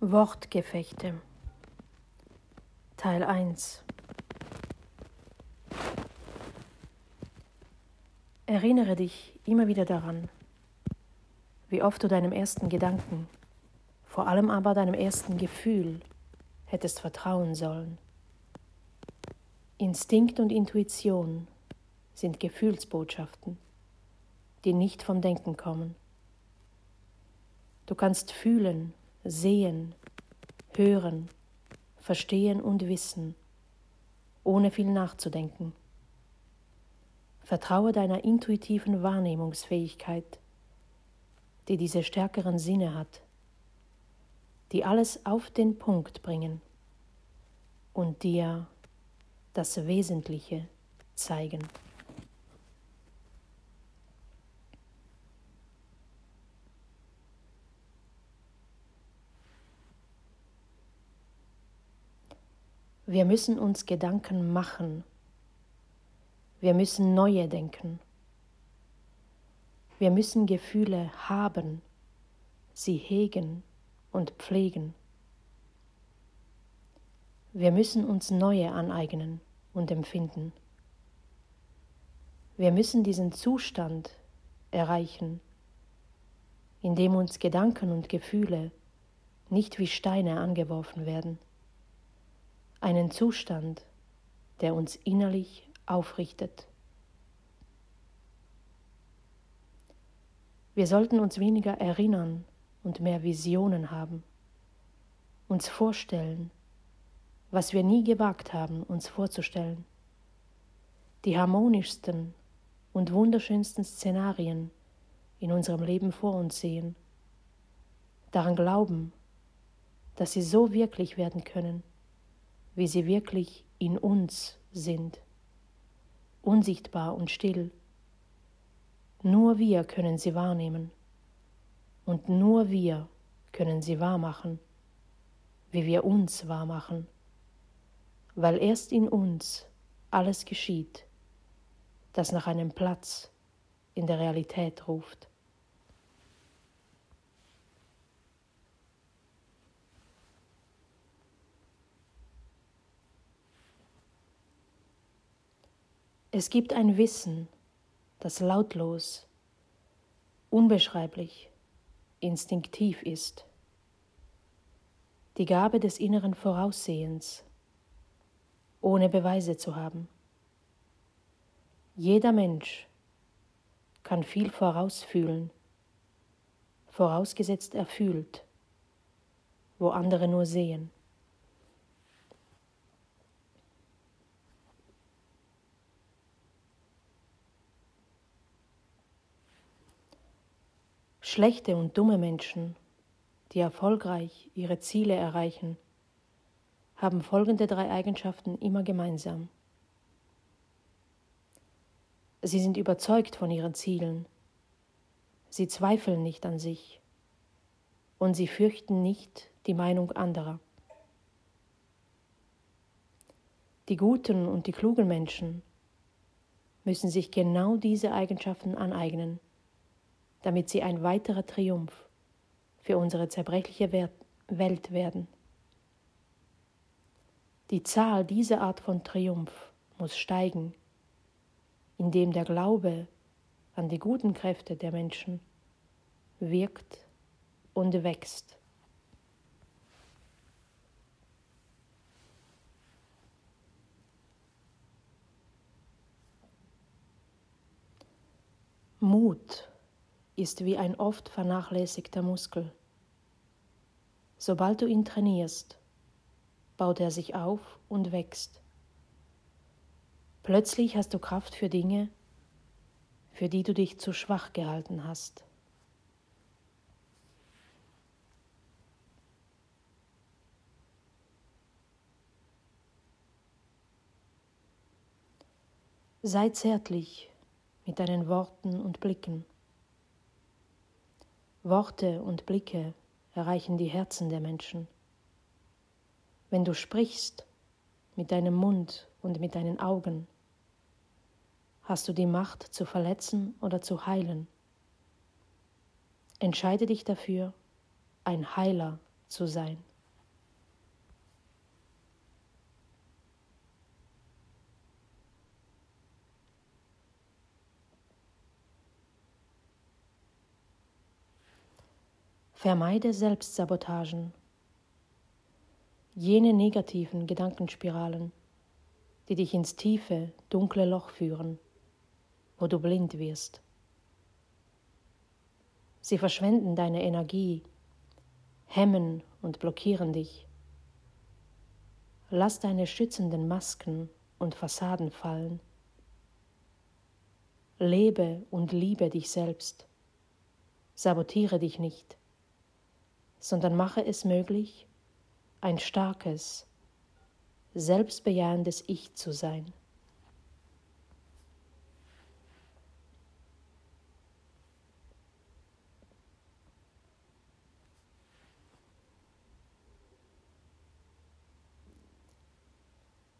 Wortgefechte Teil 1 Erinnere dich immer wieder daran, wie oft du deinem ersten Gedanken, vor allem aber deinem ersten Gefühl, hättest vertrauen sollen. Instinkt und Intuition sind Gefühlsbotschaften, die nicht vom Denken kommen. Du kannst fühlen, sehen, hören, verstehen und wissen, ohne viel nachzudenken. Vertraue deiner intuitiven Wahrnehmungsfähigkeit, die diese stärkeren Sinne hat, die alles auf den Punkt bringen und dir das Wesentliche zeigen. Wir müssen uns Gedanken machen wir müssen neue denken. Wir müssen Gefühle haben, sie hegen und pflegen. Wir müssen uns neue aneignen und empfinden. Wir müssen diesen Zustand erreichen, in dem uns Gedanken und Gefühle nicht wie Steine angeworfen werden, einen Zustand, der uns innerlich aufrichtet. Wir sollten uns weniger erinnern und mehr Visionen haben, uns vorstellen, was wir nie gewagt haben, uns vorzustellen, die harmonischsten und wunderschönsten Szenarien in unserem Leben vor uns sehen, daran glauben, dass sie so wirklich werden können, wie sie wirklich in uns sind unsichtbar und still. Nur wir können sie wahrnehmen und nur wir können sie wahrmachen, wie wir uns wahrmachen, weil erst in uns alles geschieht, das nach einem Platz in der Realität ruft. Es gibt ein Wissen, das lautlos, unbeschreiblich, instinktiv ist. Die Gabe des inneren Voraussehens, ohne Beweise zu haben. Jeder Mensch kann viel vorausfühlen, vorausgesetzt er fühlt, wo andere nur sehen. Schlechte und dumme Menschen, die erfolgreich ihre Ziele erreichen, haben folgende drei Eigenschaften immer gemeinsam. Sie sind überzeugt von ihren Zielen, sie zweifeln nicht an sich und sie fürchten nicht die Meinung anderer. Die guten und die klugen Menschen müssen sich genau diese Eigenschaften aneignen damit sie ein weiterer Triumph für unsere zerbrechliche Welt werden. Die Zahl dieser Art von Triumph muss steigen, indem der Glaube an die guten Kräfte der Menschen wirkt und wächst. Mut ist wie ein oft vernachlässigter Muskel. Sobald du ihn trainierst, baut er sich auf und wächst. Plötzlich hast du Kraft für Dinge, für die du dich zu schwach gehalten hast. Sei zärtlich mit deinen Worten und Blicken. Worte und Blicke erreichen die Herzen der Menschen. Wenn du sprichst mit deinem Mund und mit deinen Augen, hast du die Macht zu verletzen oder zu heilen. Entscheide dich dafür, ein Heiler zu sein. Vermeide Selbstsabotagen, jene negativen Gedankenspiralen, die dich ins tiefe, dunkle Loch führen, wo du blind wirst. Sie verschwenden deine Energie, hemmen und blockieren dich. Lass deine schützenden Masken und Fassaden fallen. Lebe und liebe dich selbst. Sabotiere dich nicht, sondern mache es möglich, ein starkes, selbstbejahendes Ich zu sein.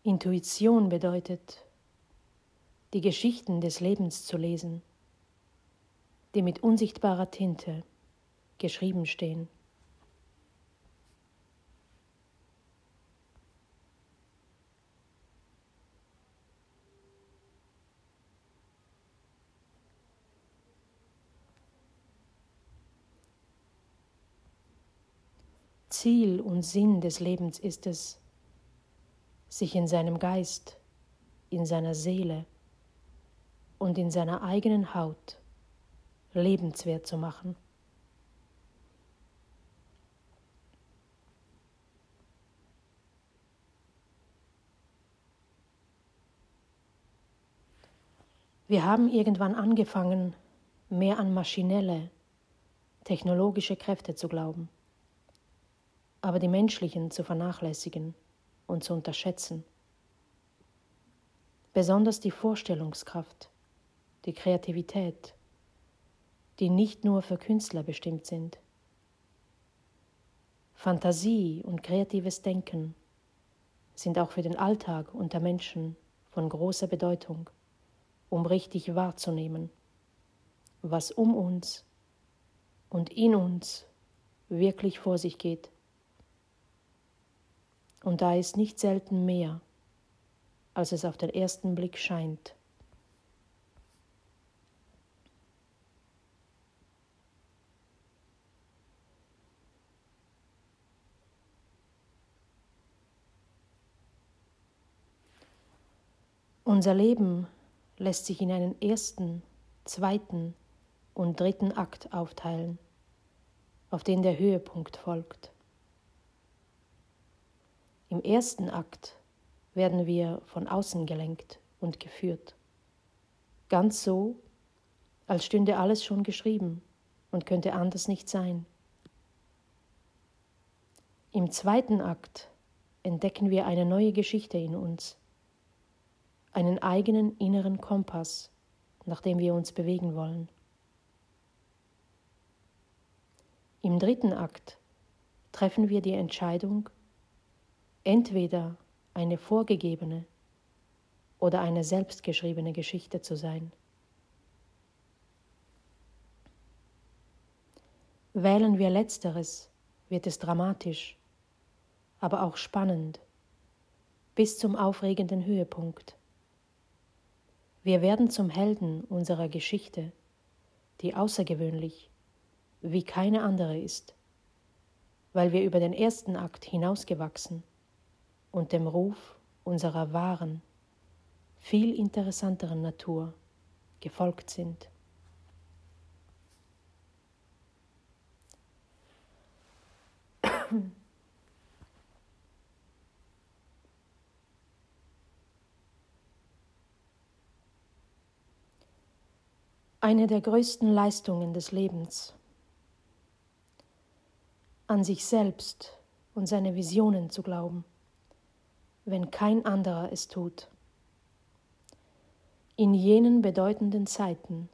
Intuition bedeutet, die Geschichten des Lebens zu lesen, die mit unsichtbarer Tinte geschrieben stehen. Ziel und Sinn des Lebens ist es, sich in seinem Geist, in seiner Seele und in seiner eigenen Haut lebenswert zu machen. Wir haben irgendwann angefangen, mehr an maschinelle, technologische Kräfte zu glauben, aber die menschlichen zu vernachlässigen und zu unterschätzen. Besonders die Vorstellungskraft, die Kreativität, die nicht nur für Künstler bestimmt sind. Fantasie und kreatives Denken sind auch für den Alltag unter Menschen von großer Bedeutung, um richtig wahrzunehmen, was um uns und in uns wirklich vor sich geht und da ist nicht selten mehr, als es auf den ersten Blick scheint. Unser Leben lässt sich in einen ersten, zweiten und dritten Akt aufteilen, auf den der Höhepunkt folgt. Im ersten Akt werden wir von außen gelenkt und geführt. Ganz so, als stünde alles schon geschrieben und könnte anders nicht sein. Im zweiten Akt entdecken wir eine neue Geschichte in uns, einen eigenen inneren Kompass, nach dem wir uns bewegen wollen. Im dritten Akt treffen wir die Entscheidung, entweder eine vorgegebene oder eine selbstgeschriebene Geschichte zu sein. Wählen wir letzteres, wird es dramatisch, aber auch spannend, bis zum aufregenden Höhepunkt. Wir werden zum Helden unserer Geschichte, die außergewöhnlich, wie keine andere ist, weil wir über den ersten Akt hinausgewachsen und dem Ruf unserer wahren, viel interessanteren Natur gefolgt sind. Eine der größten Leistungen des Lebens, an sich selbst und seine Visionen zu glauben wenn kein anderer es tut. In jenen bedeutenden Zeiten,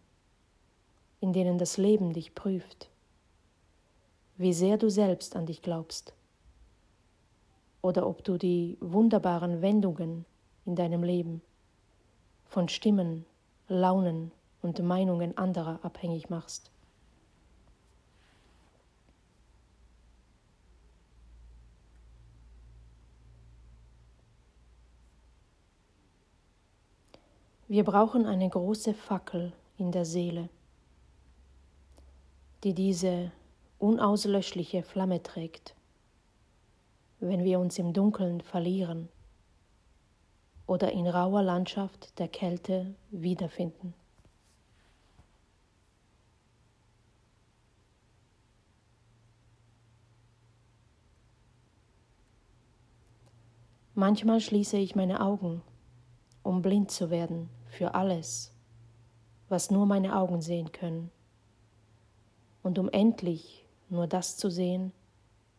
in denen das Leben dich prüft, wie sehr du selbst an dich glaubst, oder ob du die wunderbaren Wendungen in deinem Leben von Stimmen, Launen und Meinungen anderer abhängig machst. Wir brauchen eine große Fackel in der Seele, die diese unauslöschliche Flamme trägt, wenn wir uns im Dunkeln verlieren oder in rauer Landschaft der Kälte wiederfinden. Manchmal schließe ich meine Augen, um blind zu werden für alles, was nur meine Augen sehen können, und um endlich nur das zu sehen,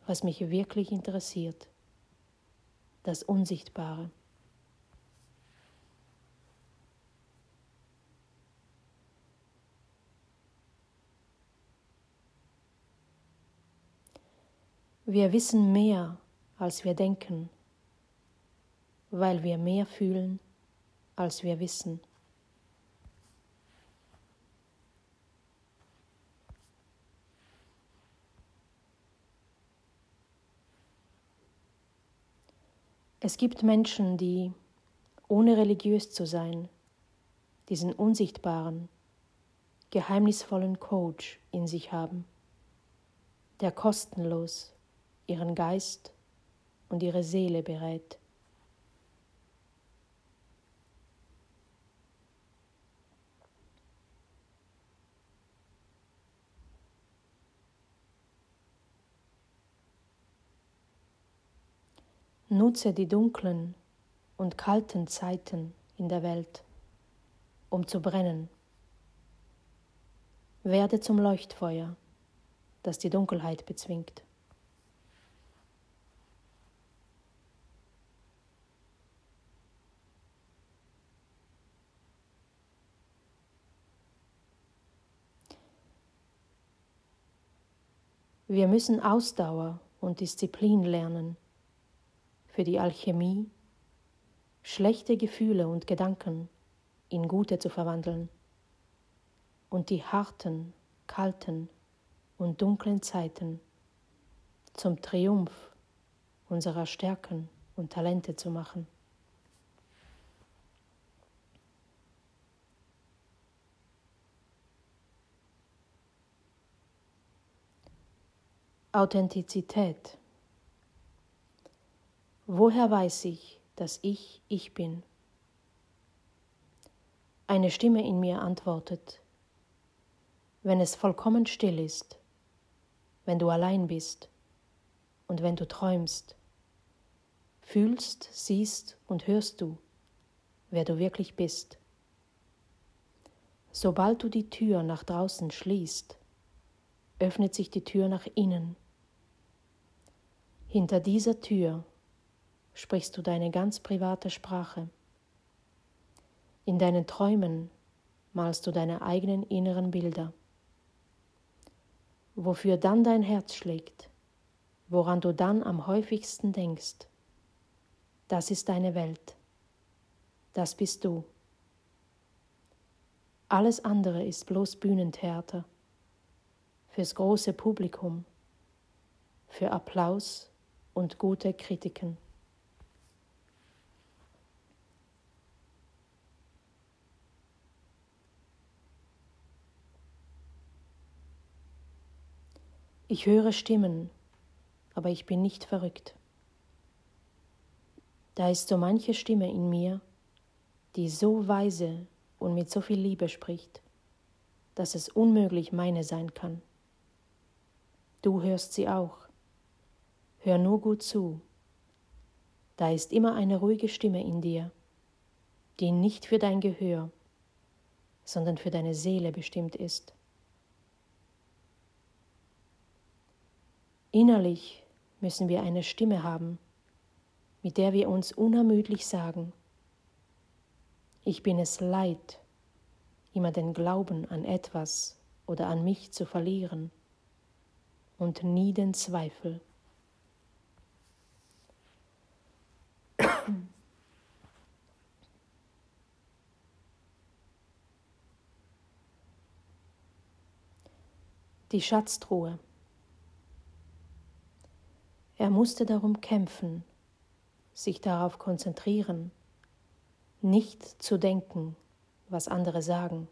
was mich wirklich interessiert, das Unsichtbare. Wir wissen mehr, als wir denken weil wir mehr fühlen, als wir wissen. Es gibt Menschen, die, ohne religiös zu sein, diesen unsichtbaren, geheimnisvollen Coach in sich haben, der kostenlos ihren Geist und ihre Seele berät. Nutze die dunklen und kalten Zeiten in der Welt, um zu brennen. Werde zum Leuchtfeuer, das die Dunkelheit bezwingt. Wir müssen Ausdauer und Disziplin lernen für die Alchemie, schlechte Gefühle und Gedanken in gute zu verwandeln und die harten, kalten und dunklen Zeiten zum Triumph unserer Stärken und Talente zu machen. Authentizität Woher weiß ich, dass ich ich bin? Eine Stimme in mir antwortet, wenn es vollkommen still ist, wenn du allein bist und wenn du träumst, fühlst, siehst und hörst du, wer du wirklich bist. Sobald du die Tür nach draußen schließt, öffnet sich die Tür nach innen. Hinter dieser Tür sprichst du deine ganz private Sprache. In deinen Träumen malst du deine eigenen inneren Bilder. Wofür dann dein Herz schlägt, woran du dann am häufigsten denkst, das ist deine Welt, das bist du. Alles andere ist bloß Bühnentheater, fürs große Publikum, für Applaus und gute Kritiken. Ich höre Stimmen, aber ich bin nicht verrückt. Da ist so manche Stimme in mir, die so weise und mit so viel Liebe spricht, dass es unmöglich meine sein kann. Du hörst sie auch. Hör nur gut zu. Da ist immer eine ruhige Stimme in dir, die nicht für dein Gehör, sondern für deine Seele bestimmt ist. Innerlich müssen wir eine Stimme haben, mit der wir uns unermüdlich sagen, ich bin es leid, immer den Glauben an etwas oder an mich zu verlieren und nie den Zweifel. Die Schatztruhe. Er musste darum kämpfen, sich darauf konzentrieren, nicht zu denken, was andere sagen,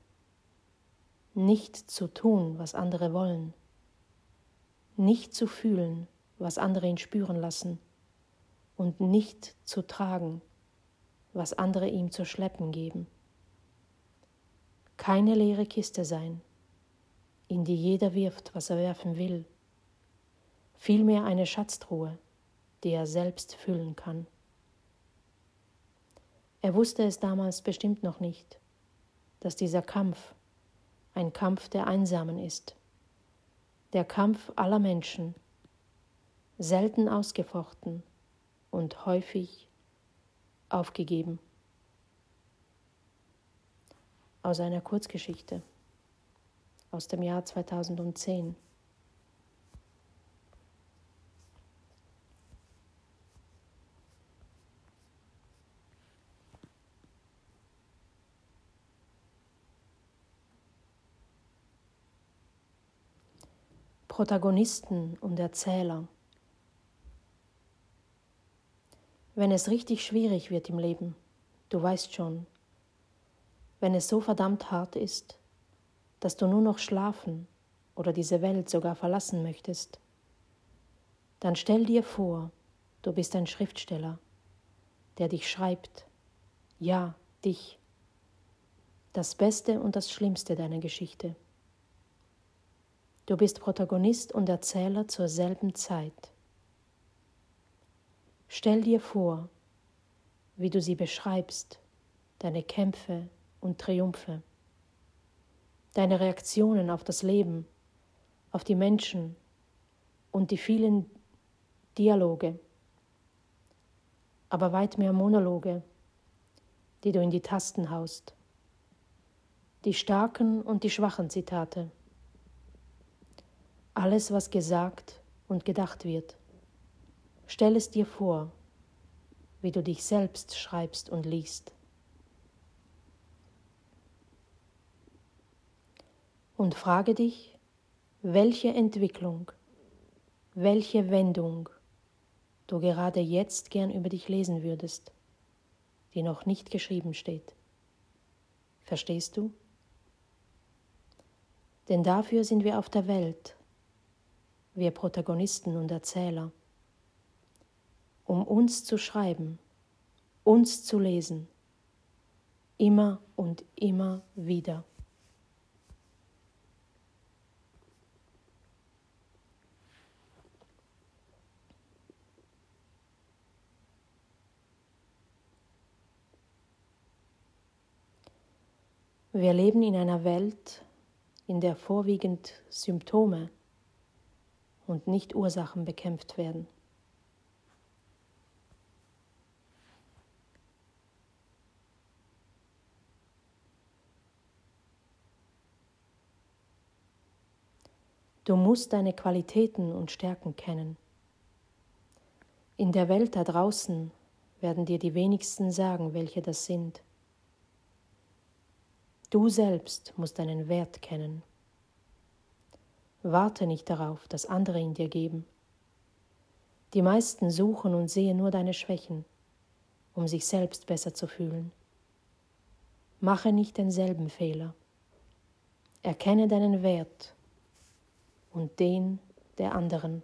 nicht zu tun, was andere wollen, nicht zu fühlen, was andere ihn spüren lassen, und nicht zu tragen, was andere ihm zu schleppen geben. Keine leere Kiste sein, in die jeder wirft, was er werfen will, vielmehr eine Schatztruhe, die er selbst füllen kann. Er wusste es damals bestimmt noch nicht, dass dieser Kampf ein Kampf der Einsamen ist, der Kampf aller Menschen, selten ausgefochten und häufig aufgegeben. Aus einer Kurzgeschichte aus dem Jahr 2010. Protagonisten und Erzähler. Wenn es richtig schwierig wird im Leben, du weißt schon, wenn es so verdammt hart ist, dass du nur noch schlafen oder diese Welt sogar verlassen möchtest, dann stell dir vor, du bist ein Schriftsteller, der dich schreibt, ja, dich, das Beste und das Schlimmste deiner Geschichte. Du bist Protagonist und Erzähler zur selben Zeit. Stell dir vor, wie du sie beschreibst, deine Kämpfe und Triumphe, deine Reaktionen auf das Leben, auf die Menschen und die vielen Dialoge, aber weit mehr Monologe, die du in die Tasten haust, die starken und die schwachen Zitate alles, was gesagt und gedacht wird. Stell es dir vor, wie du dich selbst schreibst und liest. Und frage dich, welche Entwicklung, welche Wendung du gerade jetzt gern über dich lesen würdest, die noch nicht geschrieben steht. Verstehst du? Denn dafür sind wir auf der Welt, wir Protagonisten und Erzähler, um uns zu schreiben, uns zu lesen, immer und immer wieder. Wir leben in einer Welt, in der vorwiegend Symptome und nicht Ursachen bekämpft werden. Du musst deine Qualitäten und Stärken kennen. In der Welt da draußen werden dir die wenigsten sagen, welche das sind. Du selbst musst deinen Wert kennen. Warte nicht darauf, dass andere ihn dir geben. Die meisten suchen und sehen nur deine Schwächen, um sich selbst besser zu fühlen. Mache nicht denselben Fehler. Erkenne deinen Wert und den der anderen.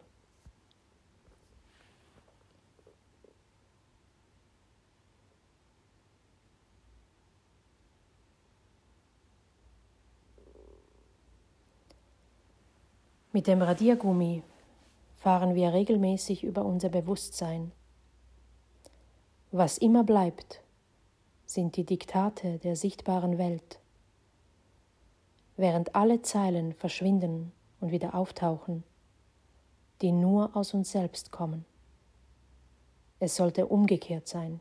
Mit dem Radiergummi fahren wir regelmäßig über unser Bewusstsein. Was immer bleibt, sind die Diktate der sichtbaren Welt. Während alle Zeilen verschwinden und wieder auftauchen, die nur aus uns selbst kommen. Es sollte umgekehrt sein.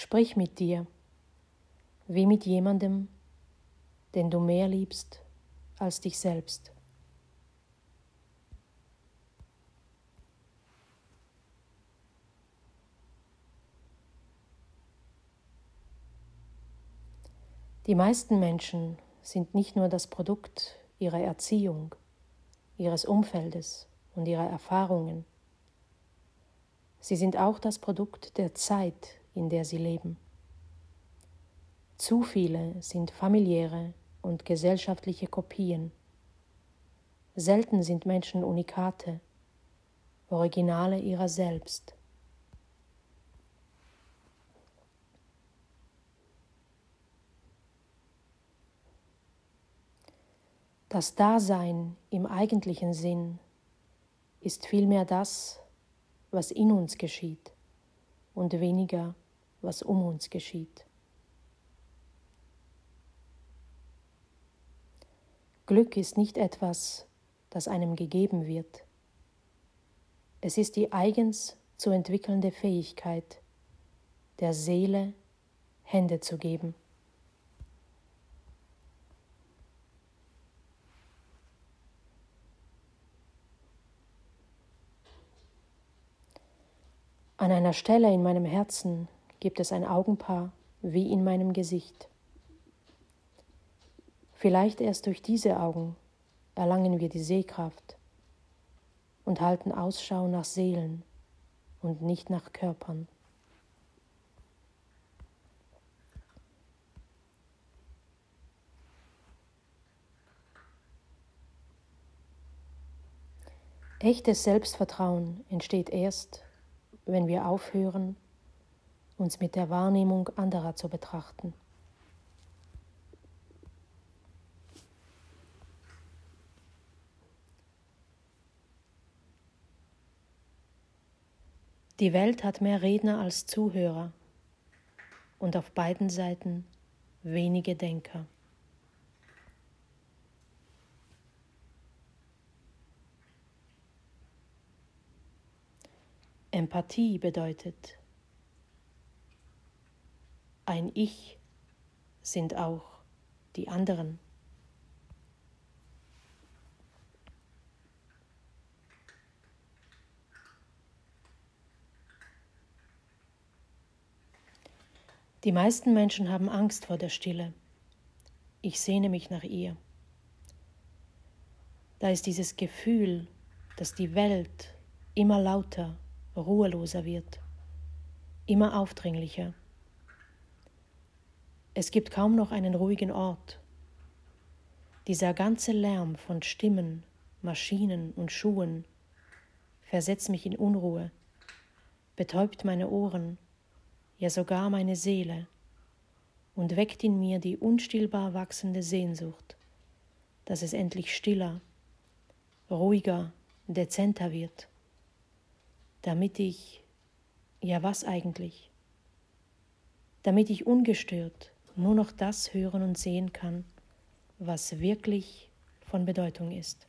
Sprich mit dir, wie mit jemandem, den du mehr liebst als dich selbst. Die meisten Menschen sind nicht nur das Produkt ihrer Erziehung, ihres Umfeldes und ihrer Erfahrungen. Sie sind auch das Produkt der Zeit, in der sie leben. Zu viele sind familiäre und gesellschaftliche Kopien. Selten sind Menschen Unikate, Originale ihrer selbst. Das Dasein im eigentlichen Sinn ist vielmehr das, was in uns geschieht und weniger, was um uns geschieht. Glück ist nicht etwas, das einem gegeben wird. Es ist die eigens zu entwickelnde Fähigkeit, der Seele Hände zu geben. An einer Stelle in meinem Herzen gibt es ein Augenpaar wie in meinem Gesicht. Vielleicht erst durch diese Augen erlangen wir die Sehkraft und halten Ausschau nach Seelen und nicht nach Körpern. Echtes Selbstvertrauen entsteht erst, wenn wir aufhören, uns mit der Wahrnehmung anderer zu betrachten. Die Welt hat mehr Redner als Zuhörer und auf beiden Seiten wenige Denker. Empathie bedeutet, ein Ich sind auch die anderen. Die meisten Menschen haben Angst vor der Stille. Ich sehne mich nach ihr. Da ist dieses Gefühl, dass die Welt immer lauter ruheloser wird, immer aufdringlicher. Es gibt kaum noch einen ruhigen Ort. Dieser ganze Lärm von Stimmen, Maschinen und Schuhen versetzt mich in Unruhe, betäubt meine Ohren, ja sogar meine Seele und weckt in mir die unstillbar wachsende Sehnsucht, dass es endlich stiller, ruhiger, dezenter wird damit ich, ja was eigentlich, damit ich ungestört nur noch das hören und sehen kann, was wirklich von Bedeutung ist.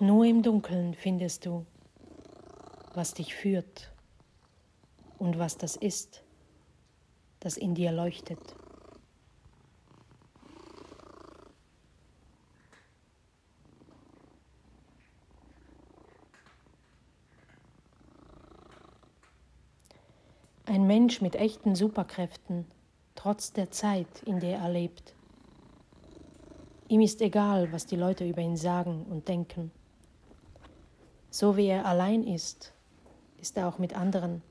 Nur im Dunkeln findest du, was dich führt und was das ist, das in dir leuchtet. Ein Mensch mit echten Superkräften, trotz der Zeit, in der er lebt. Ihm ist egal, was die Leute über ihn sagen und denken. So wie er allein ist, ist er auch mit anderen.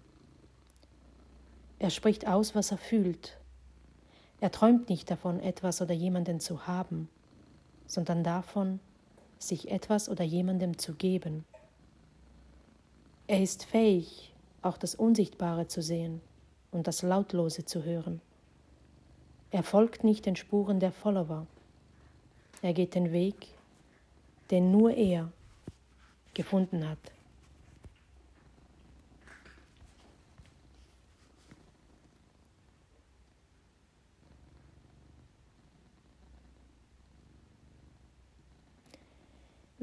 Er spricht aus, was er fühlt. Er träumt nicht davon, etwas oder jemanden zu haben, sondern davon, sich etwas oder jemandem zu geben. Er ist fähig, auch das Unsichtbare zu sehen und das Lautlose zu hören. Er folgt nicht den Spuren der Follower. Er geht den Weg, den nur er gefunden hat.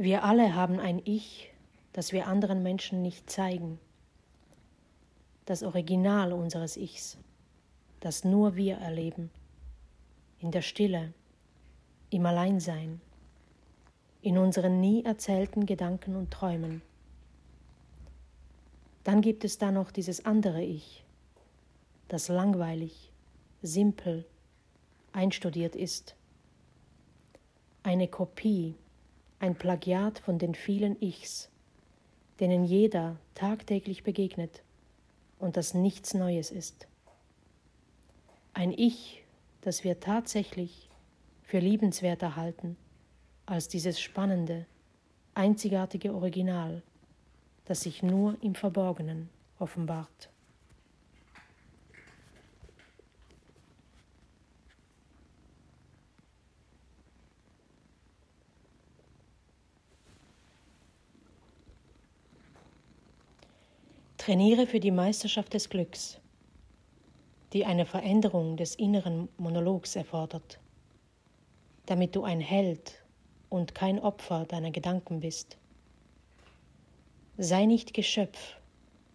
Wir alle haben ein Ich, das wir anderen Menschen nicht zeigen. Das Original unseres Ichs, das nur wir erleben. In der Stille, im Alleinsein in unseren nie erzählten Gedanken und Träumen. Dann gibt es da noch dieses andere Ich, das langweilig, simpel, einstudiert ist. Eine Kopie, ein Plagiat von den vielen Ichs, denen jeder tagtäglich begegnet und das nichts Neues ist. Ein Ich, das wir tatsächlich für liebenswerter halten als dieses spannende, einzigartige Original, das sich nur im Verborgenen offenbart. Trainiere für die Meisterschaft des Glücks, die eine Veränderung des inneren Monologs erfordert, damit du ein Held und kein Opfer deiner Gedanken bist. Sei nicht Geschöpf,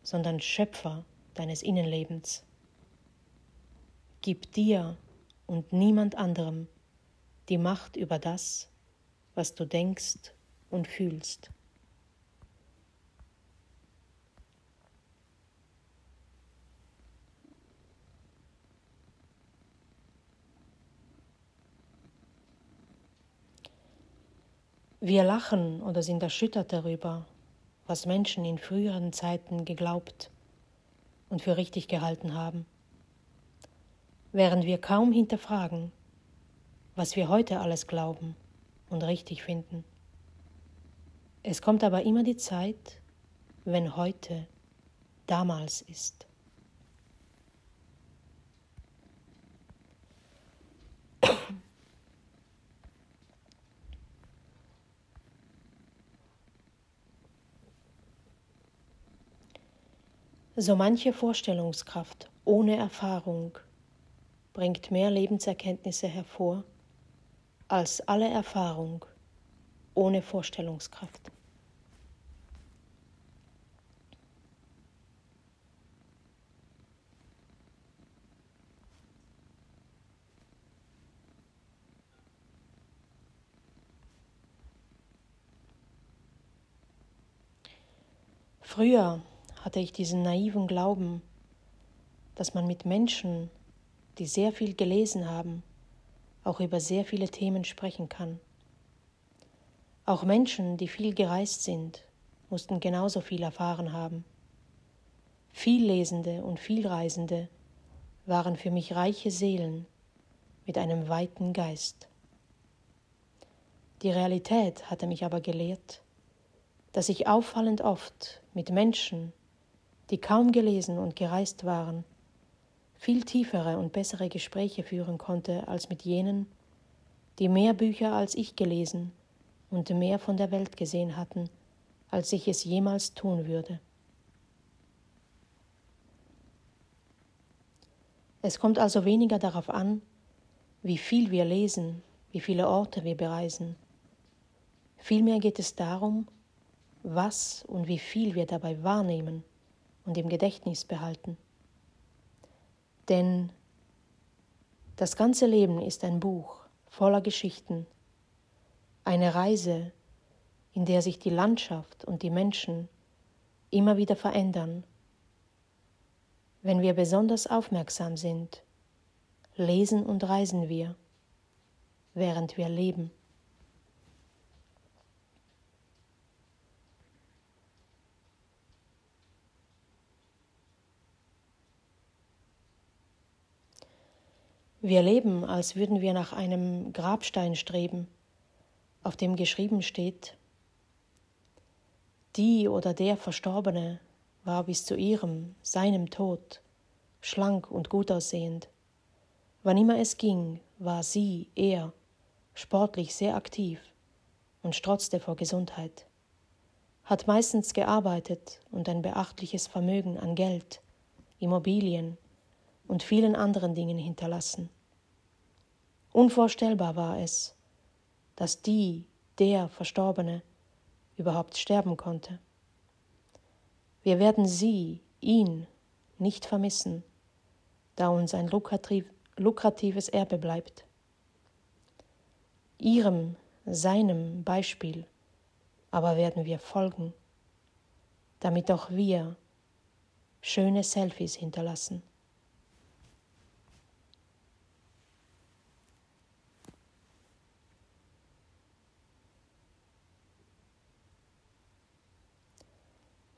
sondern Schöpfer deines Innenlebens. Gib dir und niemand anderem die Macht über das, was du denkst und fühlst. Wir lachen oder sind erschüttert darüber, was Menschen in früheren Zeiten geglaubt und für richtig gehalten haben, während wir kaum hinterfragen, was wir heute alles glauben und richtig finden. Es kommt aber immer die Zeit, wenn heute damals ist. So manche Vorstellungskraft ohne Erfahrung bringt mehr Lebenserkenntnisse hervor als alle Erfahrung ohne Vorstellungskraft. Früher hatte ich diesen naiven Glauben, dass man mit Menschen, die sehr viel gelesen haben, auch über sehr viele Themen sprechen kann. Auch Menschen, die viel gereist sind, mussten genauso viel erfahren haben. Viellesende und Vielreisende waren für mich reiche Seelen mit einem weiten Geist. Die Realität hatte mich aber gelehrt, dass ich auffallend oft mit Menschen, die kaum gelesen und gereist waren, viel tiefere und bessere Gespräche führen konnte als mit jenen, die mehr Bücher als ich gelesen und mehr von der Welt gesehen hatten, als ich es jemals tun würde. Es kommt also weniger darauf an, wie viel wir lesen, wie viele Orte wir bereisen. Vielmehr geht es darum, was und wie viel wir dabei wahrnehmen und im Gedächtnis behalten. Denn das ganze Leben ist ein Buch voller Geschichten, eine Reise, in der sich die Landschaft und die Menschen immer wieder verändern. Wenn wir besonders aufmerksam sind, lesen und reisen wir, während wir leben. Wir leben, als würden wir nach einem Grabstein streben, auf dem geschrieben steht, die oder der Verstorbene war bis zu ihrem, seinem Tod, schlank und gut aussehend. Wann immer es ging, war sie, er, sportlich sehr aktiv und strotzte vor Gesundheit, hat meistens gearbeitet und ein beachtliches Vermögen an Geld, Immobilien, und vielen anderen Dingen hinterlassen. Unvorstellbar war es, dass die, der Verstorbene, überhaupt sterben konnte. Wir werden sie, ihn, nicht vermissen, da uns ein lukrativ, lukratives Erbe bleibt. Ihrem, seinem Beispiel aber werden wir folgen, damit auch wir schöne Selfies hinterlassen.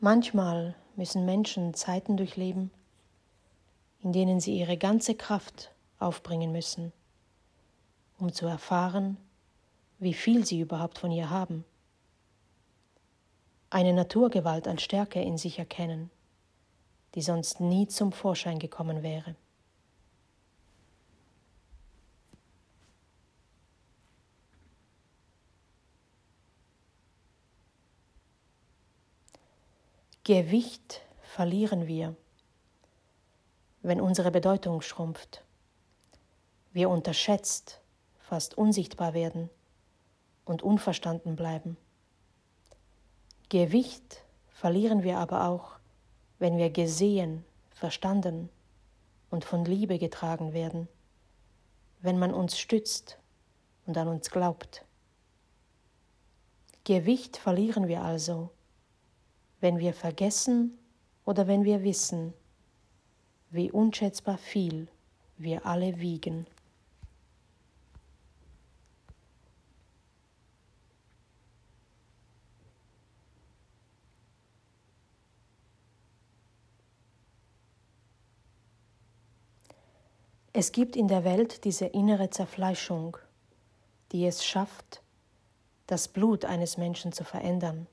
Manchmal müssen Menschen Zeiten durchleben, in denen sie ihre ganze Kraft aufbringen müssen, um zu erfahren, wie viel sie überhaupt von ihr haben. Eine Naturgewalt an Stärke in sich erkennen, die sonst nie zum Vorschein gekommen wäre. Gewicht verlieren wir, wenn unsere Bedeutung schrumpft, wir unterschätzt, fast unsichtbar werden und unverstanden bleiben. Gewicht verlieren wir aber auch, wenn wir gesehen, verstanden und von Liebe getragen werden, wenn man uns stützt und an uns glaubt. Gewicht verlieren wir also, wenn wir vergessen oder wenn wir wissen, wie unschätzbar viel wir alle wiegen. Es gibt in der Welt diese innere Zerfleischung, die es schafft, das Blut eines Menschen zu verändern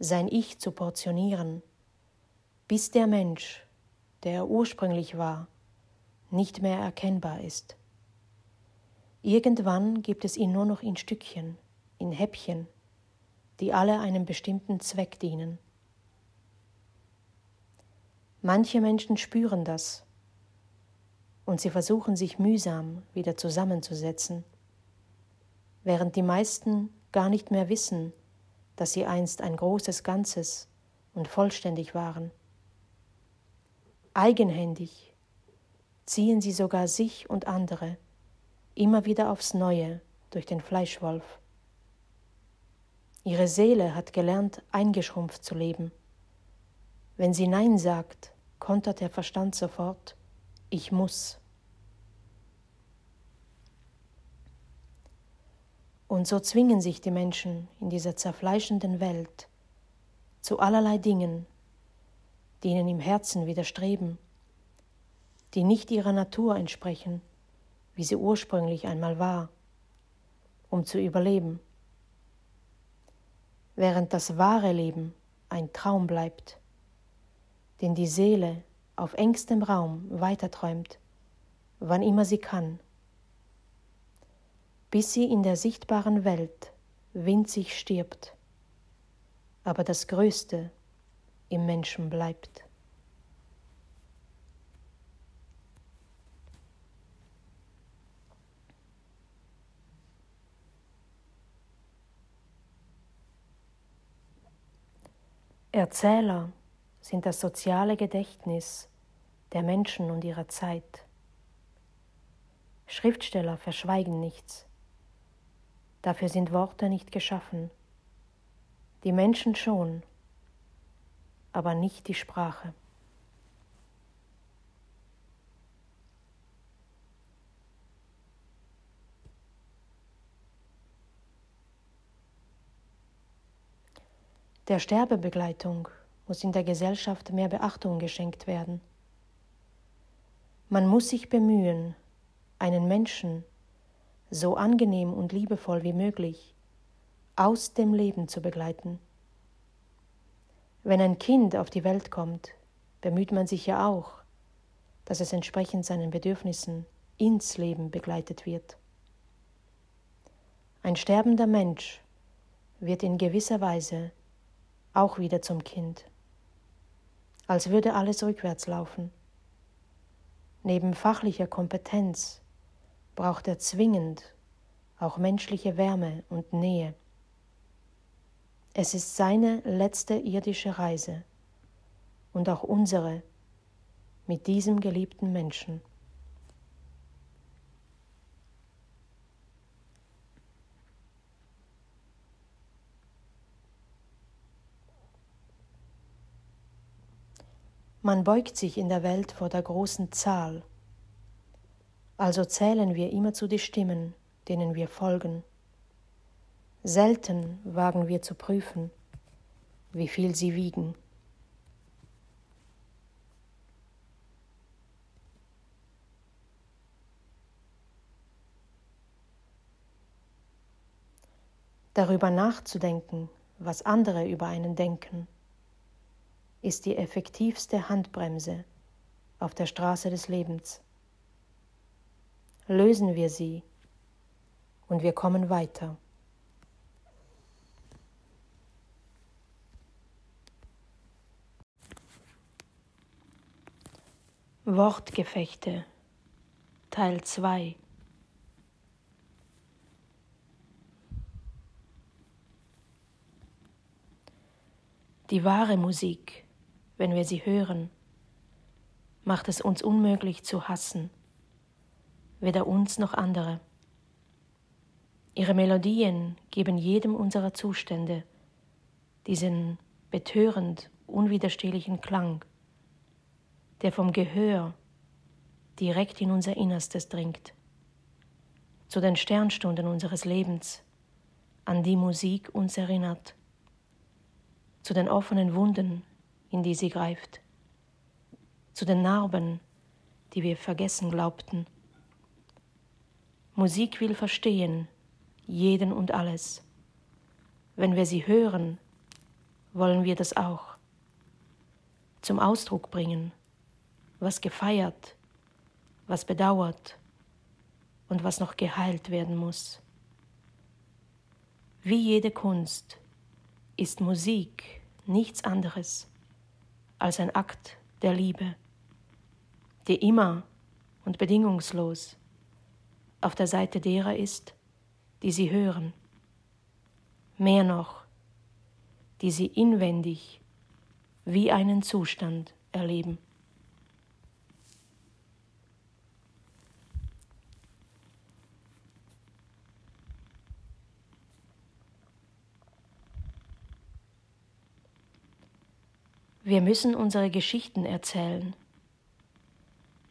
sein Ich zu portionieren, bis der Mensch, der er ursprünglich war, nicht mehr erkennbar ist. Irgendwann gibt es ihn nur noch in Stückchen, in Häppchen, die alle einem bestimmten Zweck dienen. Manche Menschen spüren das und sie versuchen sich mühsam wieder zusammenzusetzen, während die meisten gar nicht mehr wissen, dass sie einst ein großes Ganzes und vollständig waren. Eigenhändig ziehen sie sogar sich und andere immer wieder aufs Neue durch den Fleischwolf. Ihre Seele hat gelernt, eingeschrumpft zu leben. Wenn sie Nein sagt, kontert der Verstand sofort, ich muss. Und so zwingen sich die Menschen in dieser zerfleischenden Welt zu allerlei Dingen, die ihnen im Herzen widerstreben, die nicht ihrer Natur entsprechen, wie sie ursprünglich einmal war, um zu überleben, während das wahre Leben ein Traum bleibt, den die Seele auf engstem Raum weiterträumt, wann immer sie kann bis sie in der sichtbaren Welt winzig stirbt, aber das Größte im Menschen bleibt. Erzähler sind das soziale Gedächtnis der Menschen und ihrer Zeit. Schriftsteller verschweigen nichts. Dafür sind Worte nicht geschaffen. Die Menschen schon, aber nicht die Sprache. Der Sterbebegleitung muss in der Gesellschaft mehr Beachtung geschenkt werden. Man muss sich bemühen, einen Menschen so angenehm und liebevoll wie möglich aus dem Leben zu begleiten. Wenn ein Kind auf die Welt kommt, bemüht man sich ja auch, dass es entsprechend seinen Bedürfnissen ins Leben begleitet wird. Ein sterbender Mensch wird in gewisser Weise auch wieder zum Kind, als würde alles rückwärts laufen. Neben fachlicher Kompetenz braucht er zwingend auch menschliche Wärme und Nähe. Es ist seine letzte irdische Reise und auch unsere mit diesem geliebten Menschen. Man beugt sich in der Welt vor der großen Zahl, also zählen wir immerzu die Stimmen, denen wir folgen. Selten wagen wir zu prüfen, wie viel sie wiegen. Darüber nachzudenken, was andere über einen denken, ist die effektivste Handbremse auf der Straße des Lebens. Lösen wir sie. Und wir kommen weiter. Wortgefechte. Teil 2 Die wahre Musik wenn wir sie hören, macht es uns unmöglich zu hassen, weder uns noch andere. Ihre Melodien geben jedem unserer Zustände diesen betörend unwiderstehlichen Klang, der vom Gehör direkt in unser Innerstes dringt, zu den Sternstunden unseres Lebens, an die Musik uns erinnert, zu den offenen Wunden, in die sie greift, zu den Narben, die wir vergessen glaubten. Musik will verstehen, jeden und alles. Wenn wir sie hören, wollen wir das auch zum Ausdruck bringen, was gefeiert, was bedauert und was noch geheilt werden muss. Wie jede Kunst ist Musik nichts anderes als ein Akt der Liebe, die immer und bedingungslos auf der Seite derer ist, die sie hören, mehr noch, die sie inwendig wie einen Zustand erleben. Wir müssen unsere Geschichten erzählen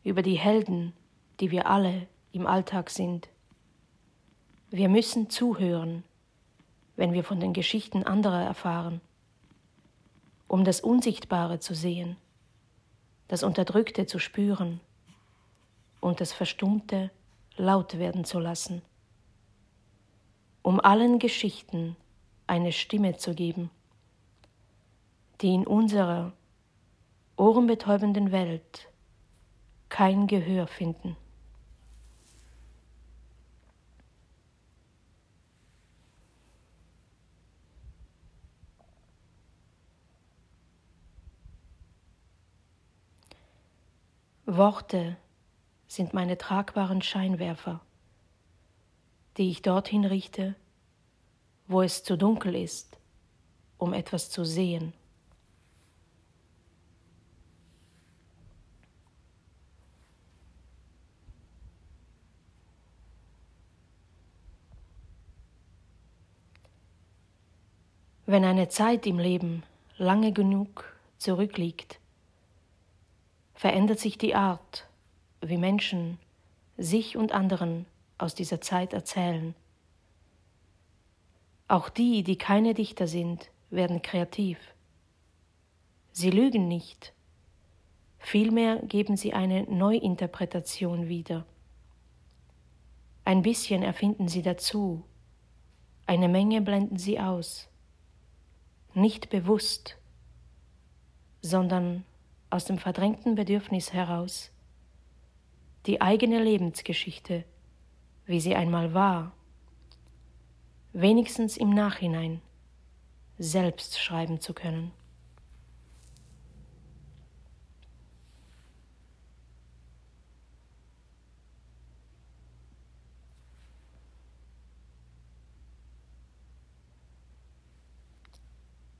über die Helden, die wir alle im Alltag sind. Wir müssen zuhören, wenn wir von den Geschichten anderer erfahren, um das Unsichtbare zu sehen, das Unterdrückte zu spüren und das Verstummte laut werden zu lassen, um allen Geschichten eine Stimme zu geben die in unserer ohrenbetäubenden Welt kein Gehör finden. Worte sind meine tragbaren Scheinwerfer, die ich dorthin richte, wo es zu dunkel ist, um etwas zu sehen. Wenn eine Zeit im Leben lange genug zurückliegt, verändert sich die Art, wie Menschen sich und anderen aus dieser Zeit erzählen. Auch die, die keine Dichter sind, werden kreativ. Sie lügen nicht, vielmehr geben sie eine Neuinterpretation wieder. Ein bisschen erfinden sie dazu, eine Menge blenden sie aus nicht bewusst, sondern aus dem verdrängten Bedürfnis heraus, die eigene Lebensgeschichte, wie sie einmal war, wenigstens im Nachhinein selbst schreiben zu können.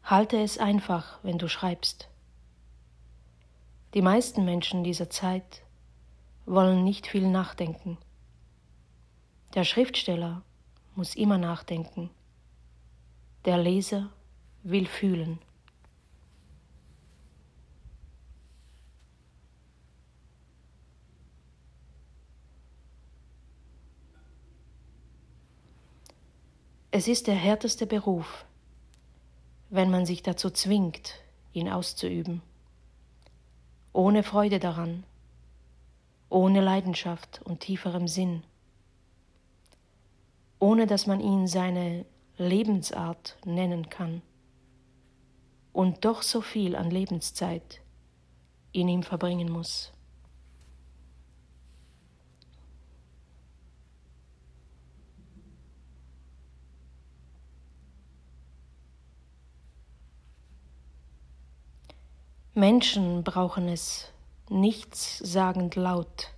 Halte es einfach, wenn du schreibst. Die meisten Menschen dieser Zeit wollen nicht viel nachdenken. Der Schriftsteller muss immer nachdenken. Der Leser will fühlen. Es ist der härteste Beruf, wenn man sich dazu zwingt, ihn auszuüben ohne Freude daran, ohne Leidenschaft und tieferem Sinn, ohne dass man ihn seine Lebensart nennen kann. Und doch so viel an Lebenszeit in ihm verbringen muss. Menschen brauchen es nichts sagend laut,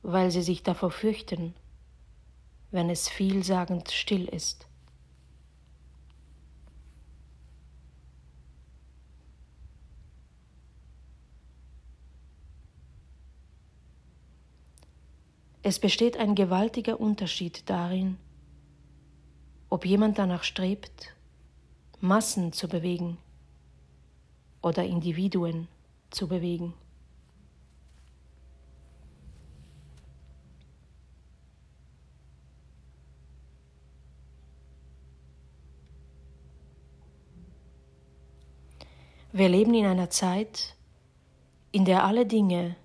weil sie sich davor fürchten, wenn es vielsagend still ist. Es besteht ein gewaltiger Unterschied darin, ob jemand danach strebt, Massen zu bewegen oder Individuen zu bewegen. Wir leben in einer Zeit, in der alle Dinge,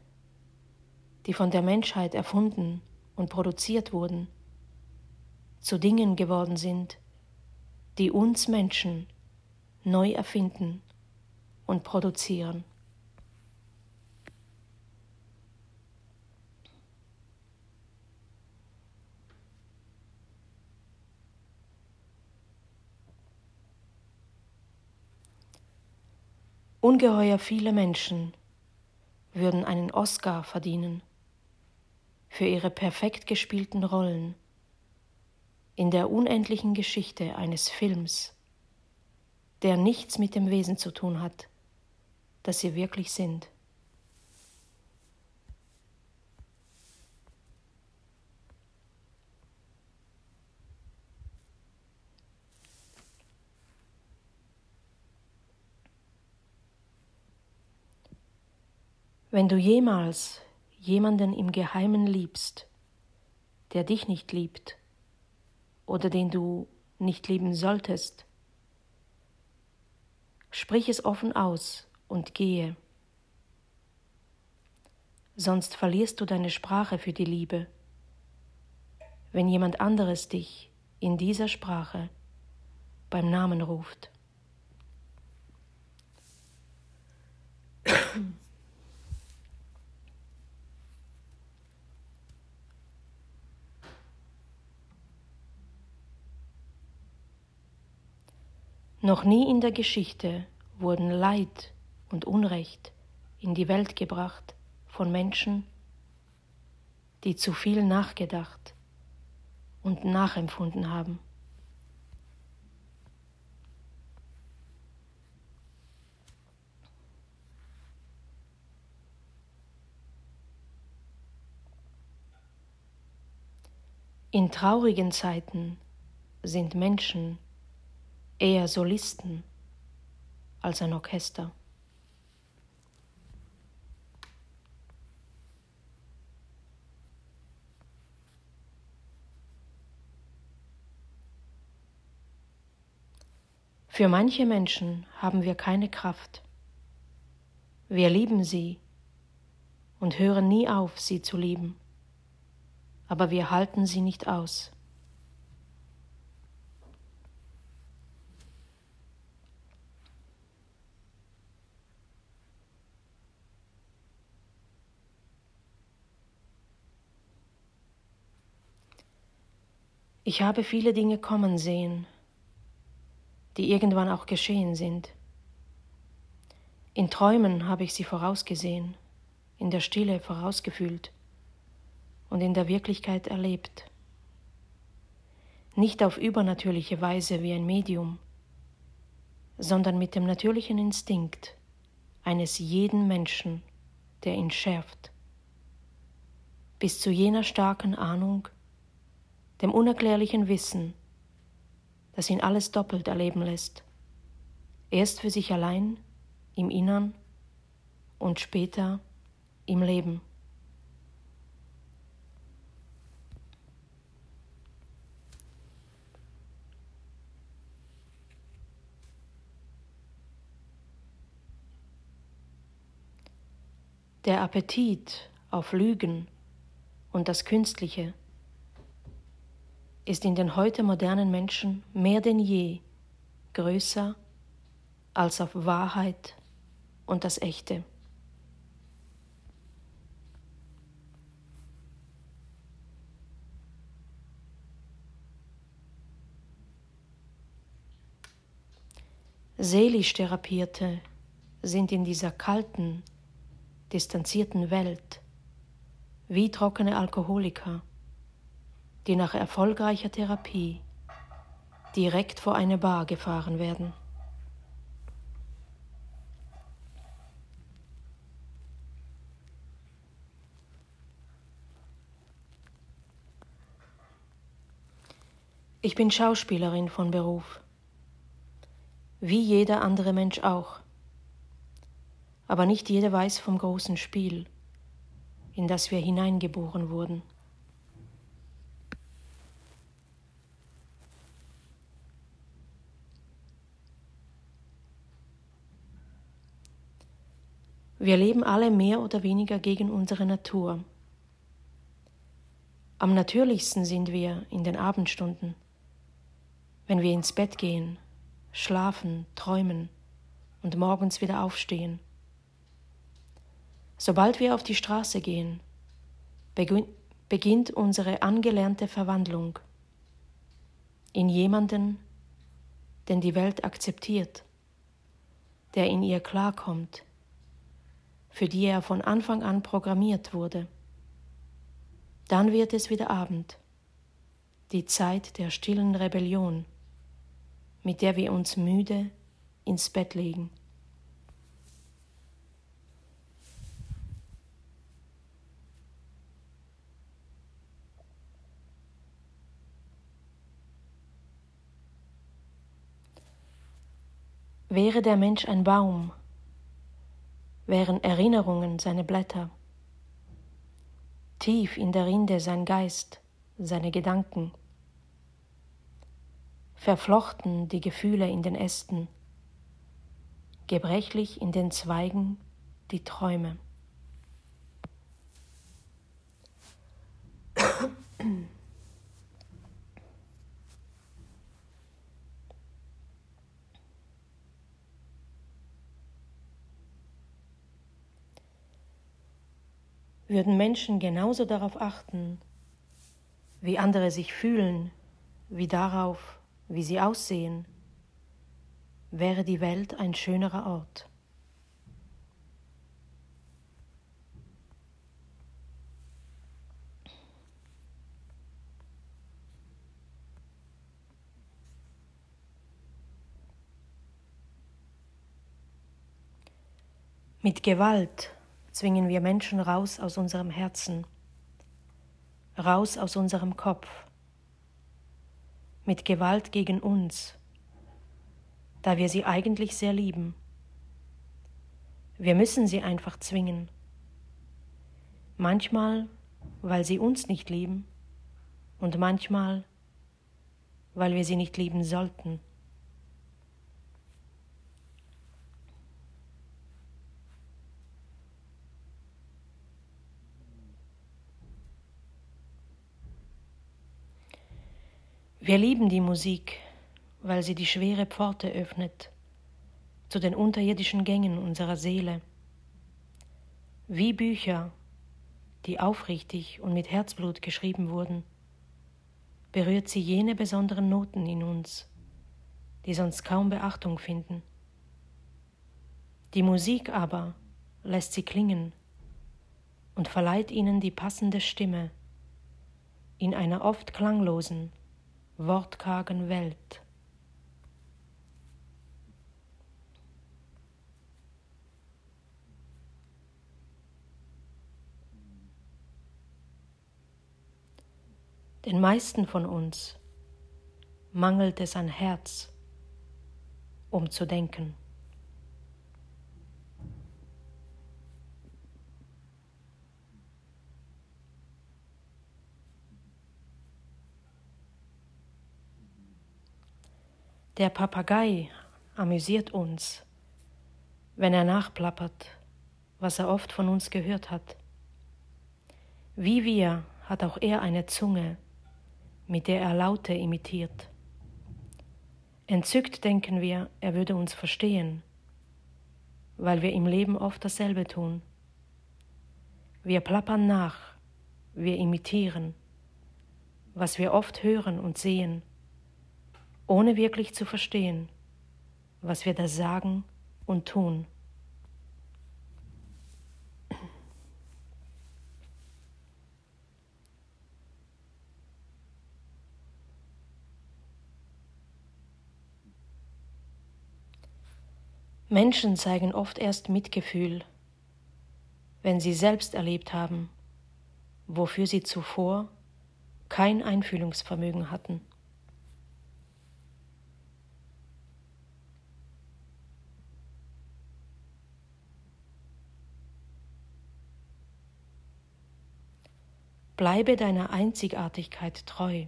die von der Menschheit erfunden und produziert wurden, zu Dingen geworden sind, die uns Menschen neu erfinden und produzieren. Ungeheuer viele Menschen würden einen Oscar verdienen für ihre perfekt gespielten Rollen in der unendlichen Geschichte eines Films, der nichts mit dem Wesen zu tun hat, dass sie wirklich sind. Wenn du jemals jemanden im Geheimen liebst, der dich nicht liebt oder den du nicht lieben solltest, sprich es offen aus und gehe. Sonst verlierst du deine Sprache für die Liebe, wenn jemand anderes dich in dieser Sprache beim Namen ruft. Noch nie in der Geschichte wurden Leid und Unrecht in die Welt gebracht von Menschen, die zu viel nachgedacht und nachempfunden haben. In traurigen Zeiten sind Menschen eher Solisten als ein Orchester. Für manche Menschen haben wir keine Kraft. Wir lieben sie und hören nie auf, sie zu lieben, aber wir halten sie nicht aus. Ich habe viele Dinge kommen sehen, die irgendwann auch geschehen sind. In Träumen habe ich sie vorausgesehen, in der Stille vorausgefühlt und in der Wirklichkeit erlebt. Nicht auf übernatürliche Weise wie ein Medium, sondern mit dem natürlichen Instinkt eines jeden Menschen, der ihn schärft, bis zu jener starken Ahnung, dem unerklärlichen Wissen, das ihn alles doppelt erleben lässt. Erst für sich allein, im Innern und später im Leben. Der Appetit auf Lügen und das Künstliche ist in den heute modernen Menschen mehr denn je größer als auf Wahrheit und das Echte. Seelisch Therapierte sind in dieser kalten, distanzierten Welt wie trockene Alkoholiker, die nach erfolgreicher Therapie direkt vor eine Bar gefahren werden. Ich bin Schauspielerin von Beruf wie jeder andere Mensch auch. Aber nicht jeder weiß vom großen Spiel, in das wir hineingeboren wurden. Wir leben alle mehr oder weniger gegen unsere Natur. Am natürlichsten sind wir in den Abendstunden, wenn wir ins Bett gehen schlafen, träumen und morgens wieder aufstehen. Sobald wir auf die Straße gehen, beginnt unsere angelernte Verwandlung in jemanden, den die Welt akzeptiert, der in ihr klarkommt, für die er von Anfang an programmiert wurde. Dann wird es wieder Abend, die Zeit der stillen Rebellion mit der wir uns müde ins Bett legen. Wäre der Mensch ein Baum, wären Erinnerungen seine Blätter, tief in der Rinde sein Geist, seine Gedanken. Verflochten die Gefühle in den Ästen, gebrechlich in den Zweigen die Träume. Würden Menschen genauso darauf achten, wie andere sich fühlen, wie darauf, wie sie aussehen, wäre die Welt ein schönerer Ort. Mit Gewalt zwingen wir Menschen raus aus unserem Herzen, raus aus unserem Kopf mit Gewalt gegen uns, da wir sie eigentlich sehr lieben. Wir müssen sie einfach zwingen. Manchmal, weil sie uns nicht lieben und manchmal, weil wir sie nicht lieben sollten. Wir lieben die Musik, weil sie die schwere Pforte öffnet zu den unterirdischen Gängen unserer Seele. Wie Bücher, die aufrichtig und mit Herzblut geschrieben wurden, berührt sie jene besonderen Noten in uns, die sonst kaum Beachtung finden. Die Musik aber lässt sie klingen und verleiht ihnen die passende Stimme in einer oft klanglosen, wortkargen Welt. Den meisten von uns mangelt es an Herz, um zu denken. Der Papagei amüsiert uns, wenn er nachplappert was er oft von uns gehört hat. Wie wir hat auch er eine Zunge, mit der er Laute imitiert. Entzückt denken wir, er würde uns verstehen, weil wir im Leben oft dasselbe tun. Wir plappern nach, wir imitieren, was wir oft hören und sehen, ohne wirklich zu verstehen, was wir da sagen und tun. Menschen zeigen oft erst Mitgefühl, wenn sie selbst erlebt haben, wofür sie zuvor kein Einfühlungsvermögen hatten. Bleibe deiner Einzigartigkeit treu.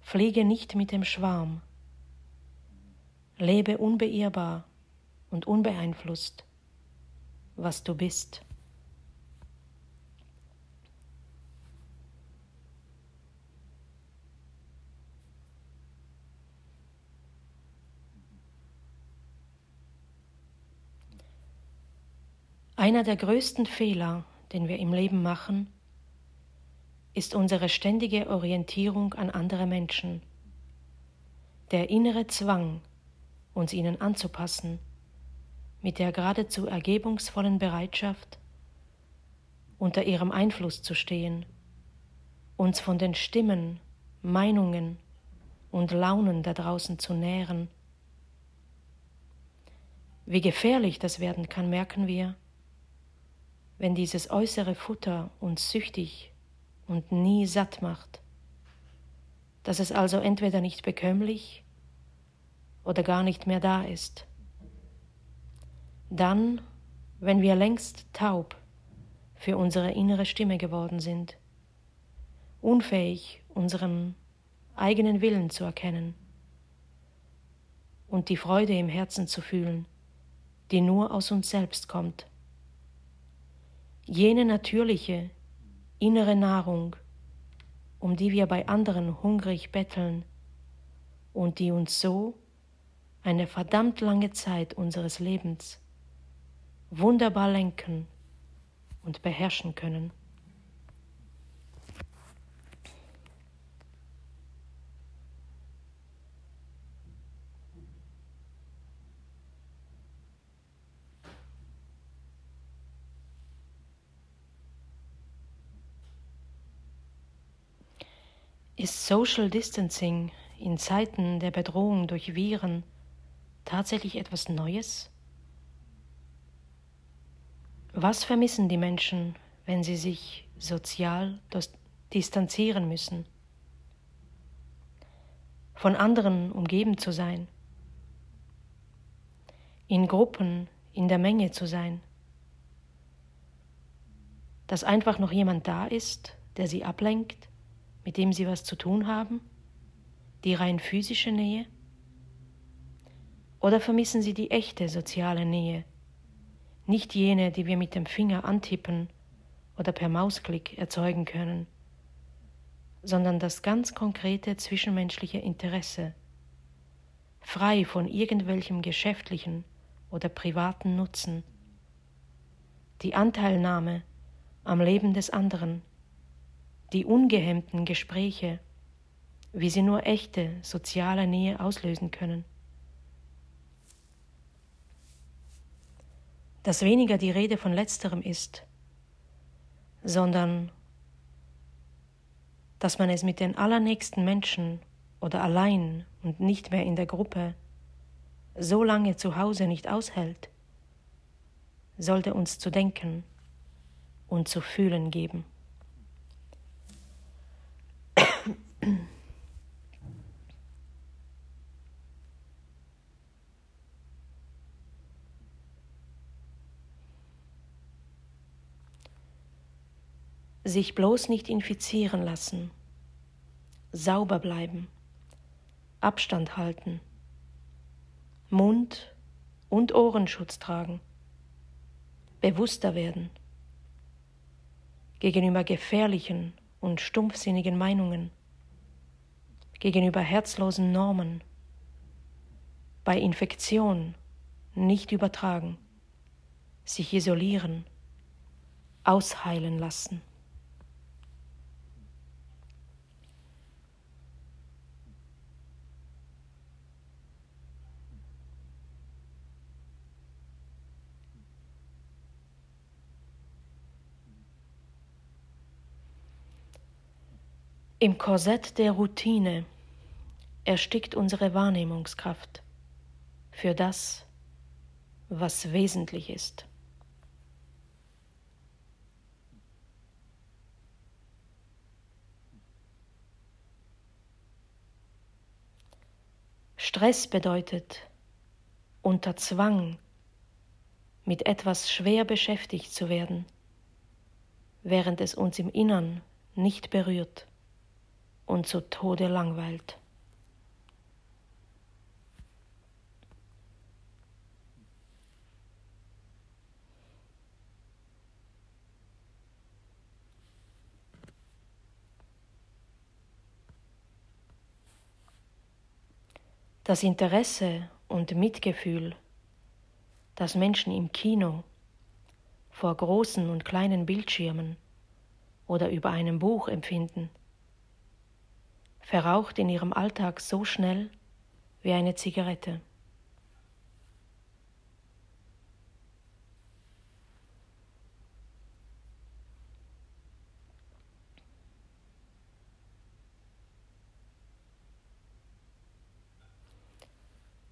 Fliege nicht mit dem Schwarm, Lebe unbeirrbar und unbeeinflusst, was du bist. Einer der größten Fehler, den wir im Leben machen, ist unsere ständige Orientierung an andere Menschen, der innere Zwang, uns ihnen anzupassen, mit der geradezu ergebungsvollen Bereitschaft, unter ihrem Einfluss zu stehen, uns von den Stimmen, Meinungen und Launen da draußen zu nähren. Wie gefährlich das werden kann, merken wir, wenn dieses äußere Futter uns süchtig und nie satt macht, dass es also entweder nicht bekömmlich oder gar nicht mehr da ist. Dann, wenn wir längst taub für unsere innere Stimme geworden sind, unfähig unseren eigenen Willen zu erkennen und die Freude im Herzen zu fühlen, die nur aus uns selbst kommt. Jene natürliche, innere Nahrung, um die wir bei anderen hungrig betteln und die uns so eine verdammt lange Zeit unseres Lebens wunderbar lenken und beherrschen können. Ist Social Distancing in Zeiten der Bedrohung durch Viren tatsächlich etwas Neues? Was vermissen die Menschen, wenn sie sich sozial distanzieren müssen? Von anderen umgeben zu sein, in Gruppen, in der Menge zu sein, dass einfach noch jemand da ist, der sie ablenkt, mit dem sie was zu tun haben, die rein physische Nähe? Oder vermissen Sie die echte soziale Nähe, nicht jene, die wir mit dem Finger antippen oder per Mausklick erzeugen können, sondern das ganz konkrete zwischenmenschliche Interesse, frei von irgendwelchem geschäftlichen oder privaten Nutzen, die Anteilnahme am Leben des anderen, die ungehemmten Gespräche, wie sie nur echte soziale Nähe auslösen können. dass weniger die Rede von letzterem ist, sondern dass man es mit den allernächsten Menschen oder allein und nicht mehr in der Gruppe so lange zu Hause nicht aushält, sollte uns zu denken und zu fühlen geben. Sich bloß nicht infizieren lassen, sauber bleiben, Abstand halten, Mund- und Ohrenschutz tragen, bewusster werden. Gegenüber gefährlichen und stumpfsinnigen Meinungen, gegenüber herzlosen Normen, bei Infektion nicht übertragen, sich isolieren, ausheilen lassen. Im Korsett der Routine erstickt unsere Wahrnehmungskraft für das, was wesentlich ist. Stress bedeutet unter Zwang mit etwas schwer beschäftigt zu werden, während es uns im Innern nicht berührt und zu Tode langweilt. Das Interesse und Mitgefühl, das Menschen im Kino, vor großen und kleinen Bildschirmen oder über einem Buch empfinden, verraucht in ihrem Alltag so schnell wie eine Zigarette.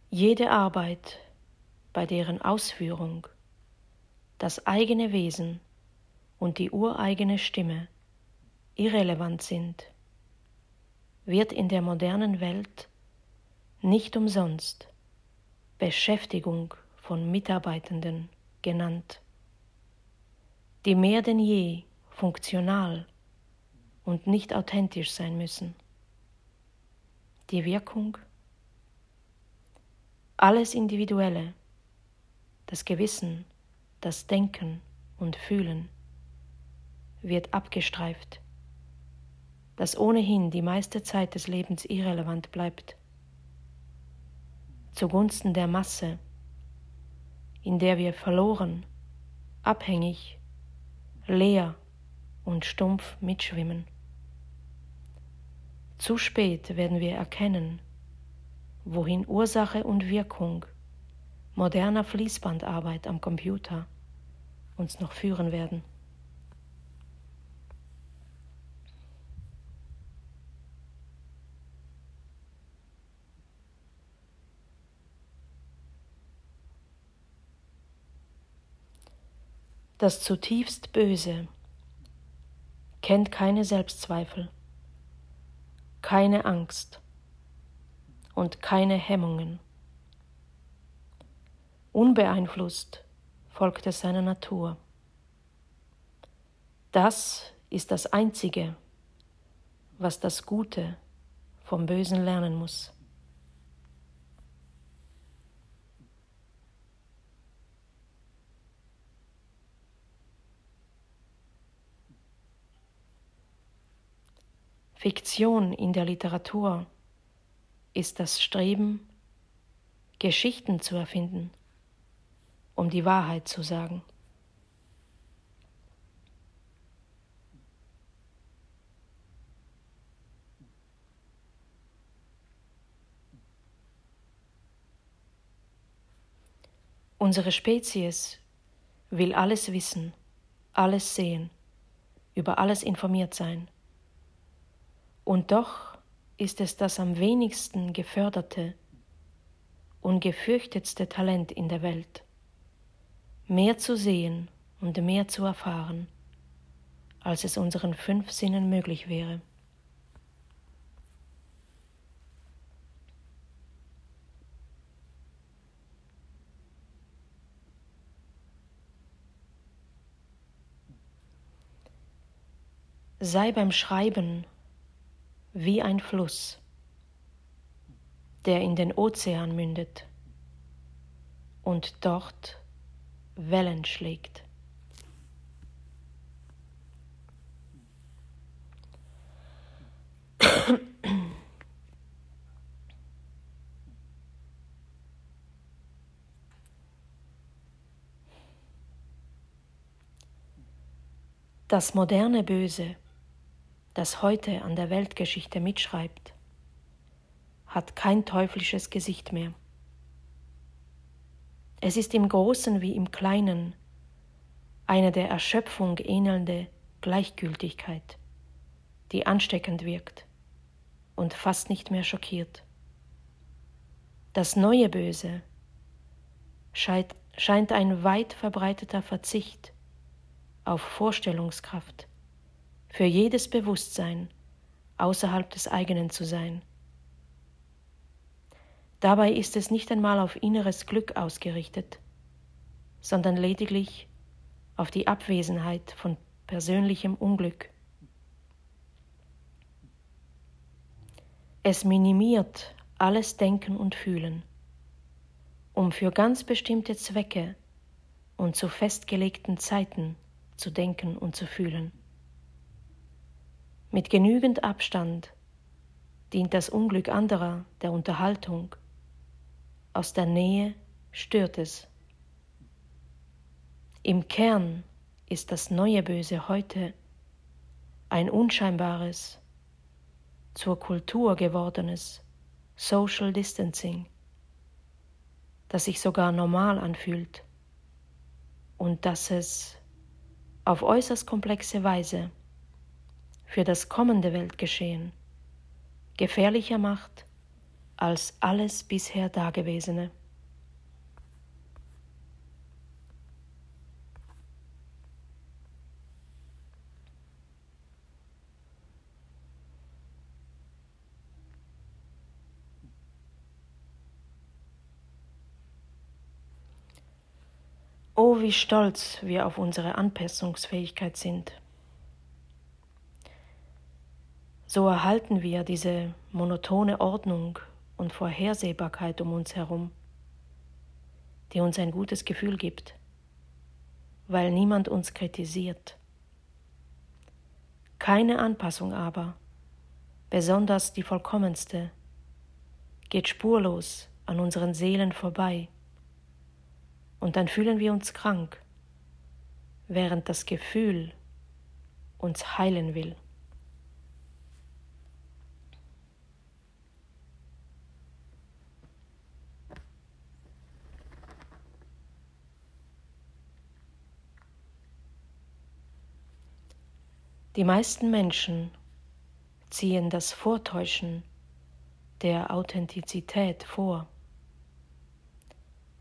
Jede Arbeit, bei deren Ausführung das eigene Wesen und die ureigene Stimme irrelevant sind, wird in der modernen Welt nicht umsonst Beschäftigung von Mitarbeitenden genannt, die mehr denn je funktional und nicht authentisch sein müssen. Die Wirkung? Alles Individuelle, das Gewissen, das Denken und Fühlen wird abgestreift das ohnehin die meiste Zeit des Lebens irrelevant bleibt, zugunsten der Masse, in der wir verloren, abhängig, leer und stumpf mitschwimmen. Zu spät werden wir erkennen, wohin Ursache und Wirkung moderner Fließbandarbeit am Computer uns noch führen werden. Das zutiefst Böse kennt keine Selbstzweifel, keine Angst und keine Hemmungen. Unbeeinflusst folgt es seiner Natur. Das ist das Einzige, was das Gute vom Bösen lernen muss. Fiktion in der Literatur ist das Streben, Geschichten zu erfinden, um die Wahrheit zu sagen. Unsere Spezies will alles wissen, alles sehen, über alles informiert sein. Und doch ist es das am wenigsten geförderte und gefürchtetste Talent in der Welt, mehr zu sehen und mehr zu erfahren, als es unseren fünf Sinnen möglich wäre. Sei beim Schreiben wie ein Fluss, der in den Ozean mündet und dort Wellen schlägt. Das moderne Böse das heute an der Weltgeschichte mitschreibt, hat kein teuflisches Gesicht mehr. Es ist im Großen wie im Kleinen eine der Erschöpfung ähnelnde Gleichgültigkeit, die ansteckend wirkt und fast nicht mehr schockiert. Das neue Böse scheint, ein weit verbreiteter Verzicht auf Vorstellungskraft, für jedes Bewusstsein außerhalb des eigenen zu sein. Dabei ist es nicht einmal auf inneres Glück ausgerichtet, sondern lediglich auf die Abwesenheit von persönlichem Unglück. Es minimiert alles Denken und Fühlen, um für ganz bestimmte Zwecke und zu festgelegten Zeiten zu denken und zu fühlen. Mit genügend Abstand dient das Unglück anderer der Unterhaltung, aus der Nähe stört es. Im Kern ist das neue Böse heute ein unscheinbares, zur Kultur gewordenes Social Distancing, das sich sogar normal anfühlt und das es auf äußerst komplexe Weise für das kommende Weltgeschehen gefährlicher macht als alles bisher Dagewesene. Oh, wie stolz wir auf unsere Anpassungsfähigkeit sind. So erhalten wir diese monotone Ordnung und Vorhersehbarkeit um uns herum, die uns ein gutes Gefühl gibt, weil niemand uns kritisiert. Keine Anpassung aber, besonders die vollkommenste, geht spurlos an unseren Seelen vorbei und dann fühlen wir uns krank, während das Gefühl uns heilen will. Die meisten Menschen ziehen das Vortäuschen der Authentizität vor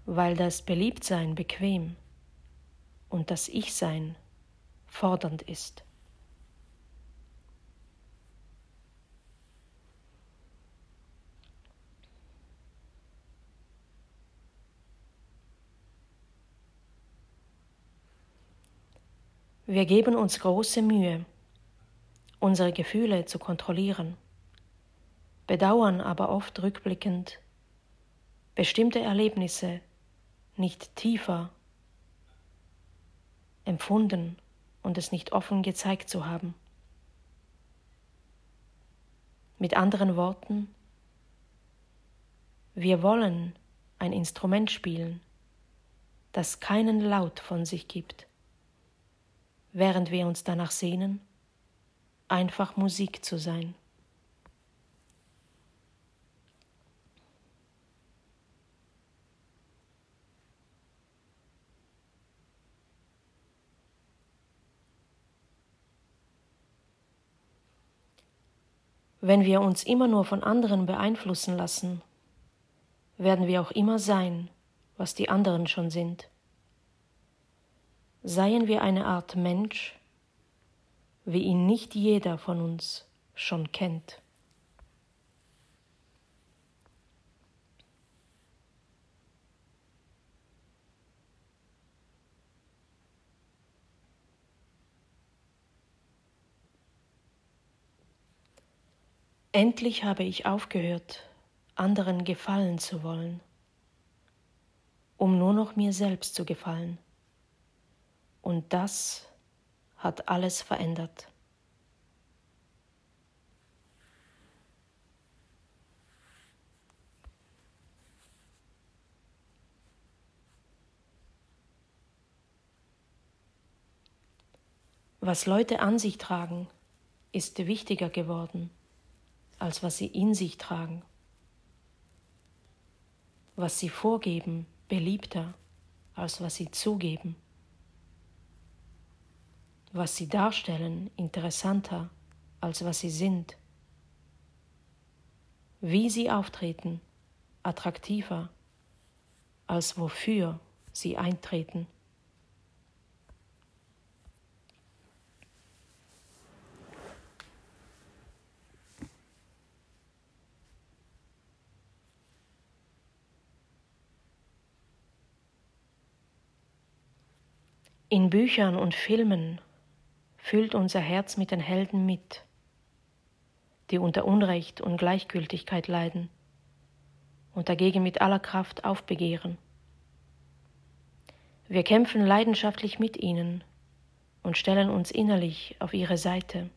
weil das Beliebtsein bequem und das Ich-Sein fordernd ist. Wir geben uns große Mühe, unsere Gefühle zu kontrollieren, bedauern aber oft rückblickend bestimmte Erlebnisse nicht tiefer empfunden und es nicht offen gezeigt zu haben. Mit anderen Worten, wir wollen ein Instrument spielen, das keinen Laut von sich gibt, während wir uns danach sehnen, einfach Musik zu sein. Wenn wir uns immer nur von anderen beeinflussen lassen, werden wir auch immer sein, was die anderen schon sind. Seien wir eine Art Mensch, wie ihn nicht jeder von uns schon kennt. Endlich habe ich aufgehört, anderen gefallen zu wollen, um nur noch mir selbst zu gefallen. Und das hat alles verändert. Was Leute an sich tragen, ist wichtiger geworden, als was sie in sich tragen. Was sie vorgeben, beliebter, als was sie zugeben. Was sie darstellen, interessanter, als was sie sind. Wie sie auftreten, attraktiver, als wofür sie eintreten. In Büchern und Filmen füllt unser Herz mit den Helden mit, die unter Unrecht und Gleichgültigkeit leiden und dagegen mit aller Kraft aufbegehren. Wir kämpfen leidenschaftlich mit ihnen und stellen uns innerlich auf ihre Seite.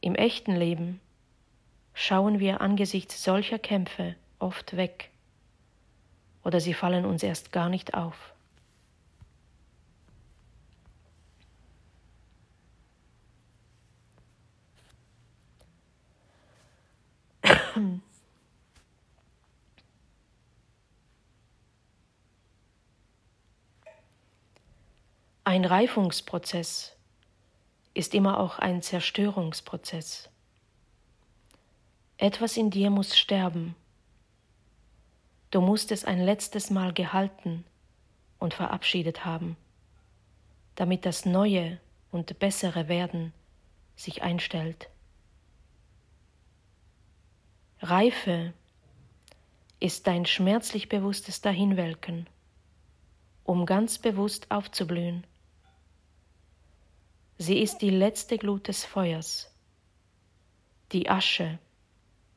Im echten Leben schauen wir angesichts solcher Kämpfe oft weg oder sie fallen uns erst gar nicht auf. Ein Reifungsprozess ist immer auch ein Zerstörungsprozess. Etwas in dir muss sterben. Du musst es ein letztes Mal gehalten und verabschiedet haben, damit das Neue und Bessere Werden sich einstellt. Reife ist dein schmerzlich bewusstes Dahinwelken, um ganz bewusst aufzublühen. Sie ist die letzte Glut des Feuers, die Asche,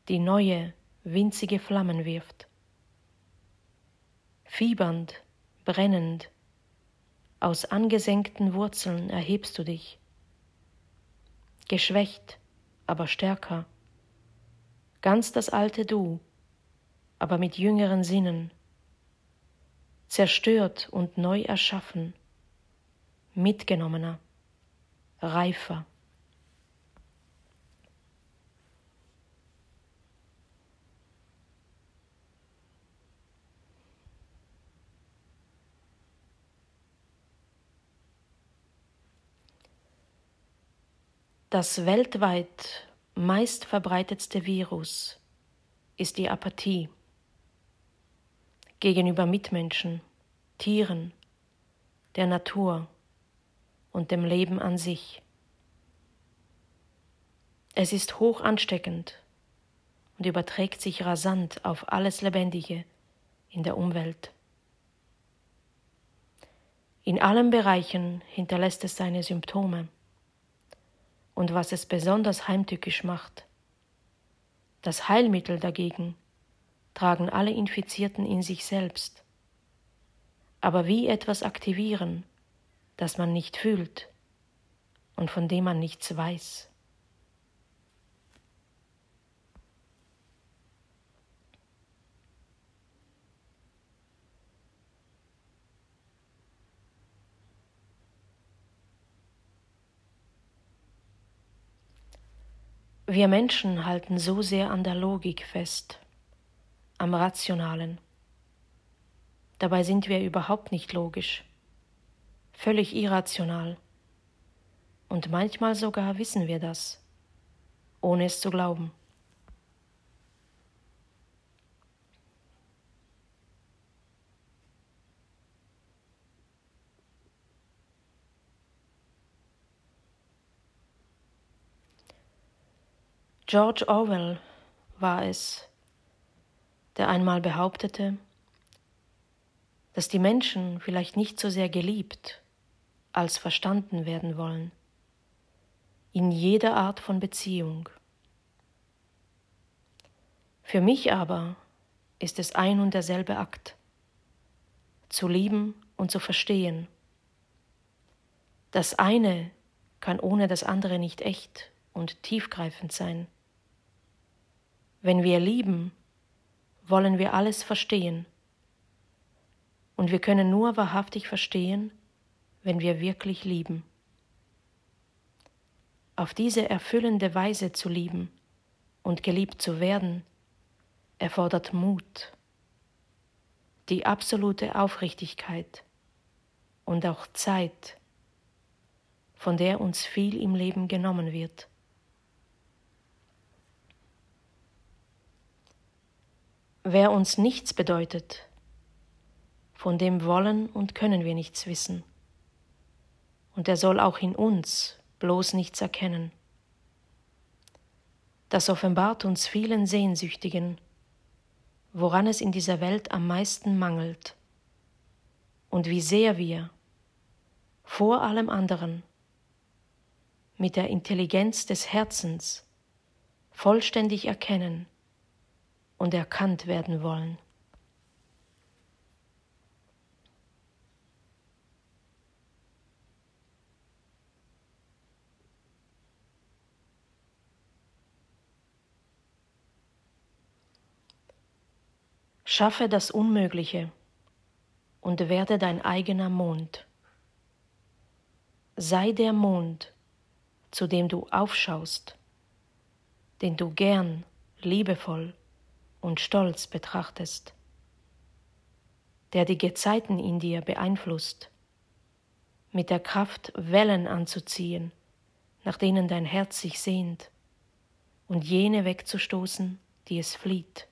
die neue, winzige Flammen wirft. Fiebernd, brennend, aus angesenkten Wurzeln erhebst du dich, geschwächt, aber stärker ganz das alte Du, aber mit jüngeren Sinnen, zerstört und neu erschaffen, mitgenommener, reifer. Das weltweit meist verbreitetste Virus ist die Apathie gegenüber Mitmenschen, Tieren, der Natur und dem Leben an sich. Es ist hoch ansteckend und überträgt sich rasant auf alles Lebendige in der Umwelt. In allen Bereichen hinterlässt es seine Symptome und was es besonders heimtückisch macht. Das Heilmittel dagegen tragen alle Infizierten in sich selbst. Aber wie etwas aktivieren, das man nicht fühlt und von dem man nichts weiß. Wir Menschen halten so sehr an der Logik fest, am Rationalen. Dabei sind wir überhaupt nicht logisch, völlig irrational. Und manchmal sogar wissen wir das, ohne es zu glauben. George Orwell war es, der einmal behauptete, dass die Menschen vielleicht nicht so sehr geliebt als verstanden werden wollen, in jeder Art von Beziehung. Für mich aber ist es ein und derselbe Akt, zu lieben und zu verstehen. Das eine kann ohne das andere nicht echt und tiefgreifend sein. Wenn wir lieben, wollen wir alles verstehen. Und wir können nur wahrhaftig verstehen, wenn wir wirklich lieben. auf diese erfüllende Weise zu lieben und geliebt zu werden, erfordert Mut, die absolute Aufrichtigkeit und auch Zeit, von der uns viel im Leben genommen wird. Wer uns nichts bedeutet, von dem wollen und können wir nichts wissen. Und er soll auch in uns bloß nichts erkennen. Das offenbart uns vielen Sehnsüchtigen, woran es in dieser Welt am meisten mangelt und wie sehr wir vor allem anderen mit der Intelligenz des Herzens vollständig erkennen und erkannt werden wollen. Schaffe das Unmögliche und werde dein eigener Mond. Sei der Mond, zu dem du aufschaust, den du gern, liebevoll und stolz betrachtest, der die Gezeiten in dir beeinflusst, mit der Kraft Wellen anzuziehen, nach denen dein Herz sich sehnt, und jene wegzustoßen, die es flieht.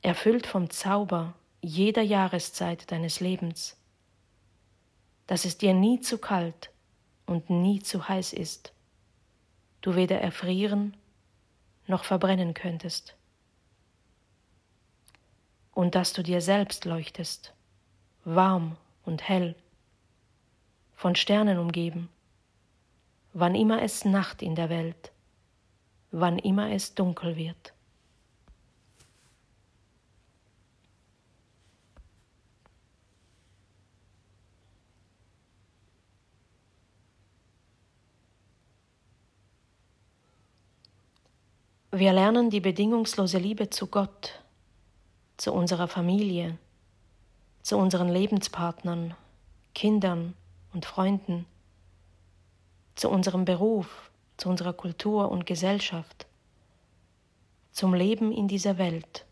Erfüllt vom Zauber jeder Jahreszeit deines Lebens, dass es dir nie zu kalt und nie zu heiß ist, du weder erfrieren noch verbrennen könntest, und dass du dir selbst leuchtest, warm und hell, von Sternen umgeben, wann immer es Nacht in der Welt, wann immer es dunkel wird. Wir lernen die bedingungslose Liebe zu Gott, zu unserer Familie, zu unseren Lebenspartnern, Kindern und Freunden, zu unserem Beruf, zu unserer Kultur und Gesellschaft, zum Leben in dieser Welt.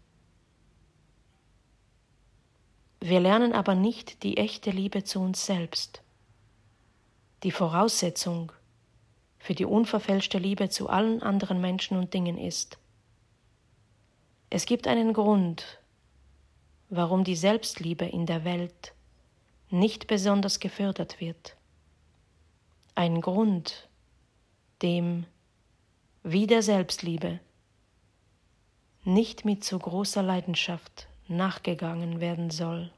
Wir lernen aber nicht die echte Liebe zu uns selbst, die Voraussetzung für die unverfälschte Liebe zu allen anderen Menschen und Dingen ist. Es gibt einen Grund, warum die Selbstliebe in der Welt nicht besonders gefördert wird. Ein Grund, dem, wie der Selbstliebe, nicht mit so großer Leidenschaft nachgegangen werden soll.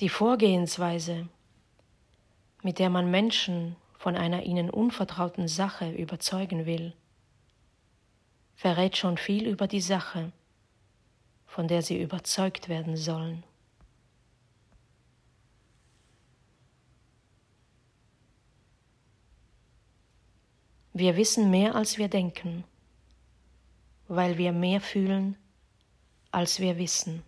Die Vorgehensweise, mit der man Menschen von einer ihnen unvertrauten Sache überzeugen will, verrät schon viel über die Sache, von der sie überzeugt werden sollen. Wir wissen mehr, als wir denken, weil wir mehr fühlen, als wir wissen.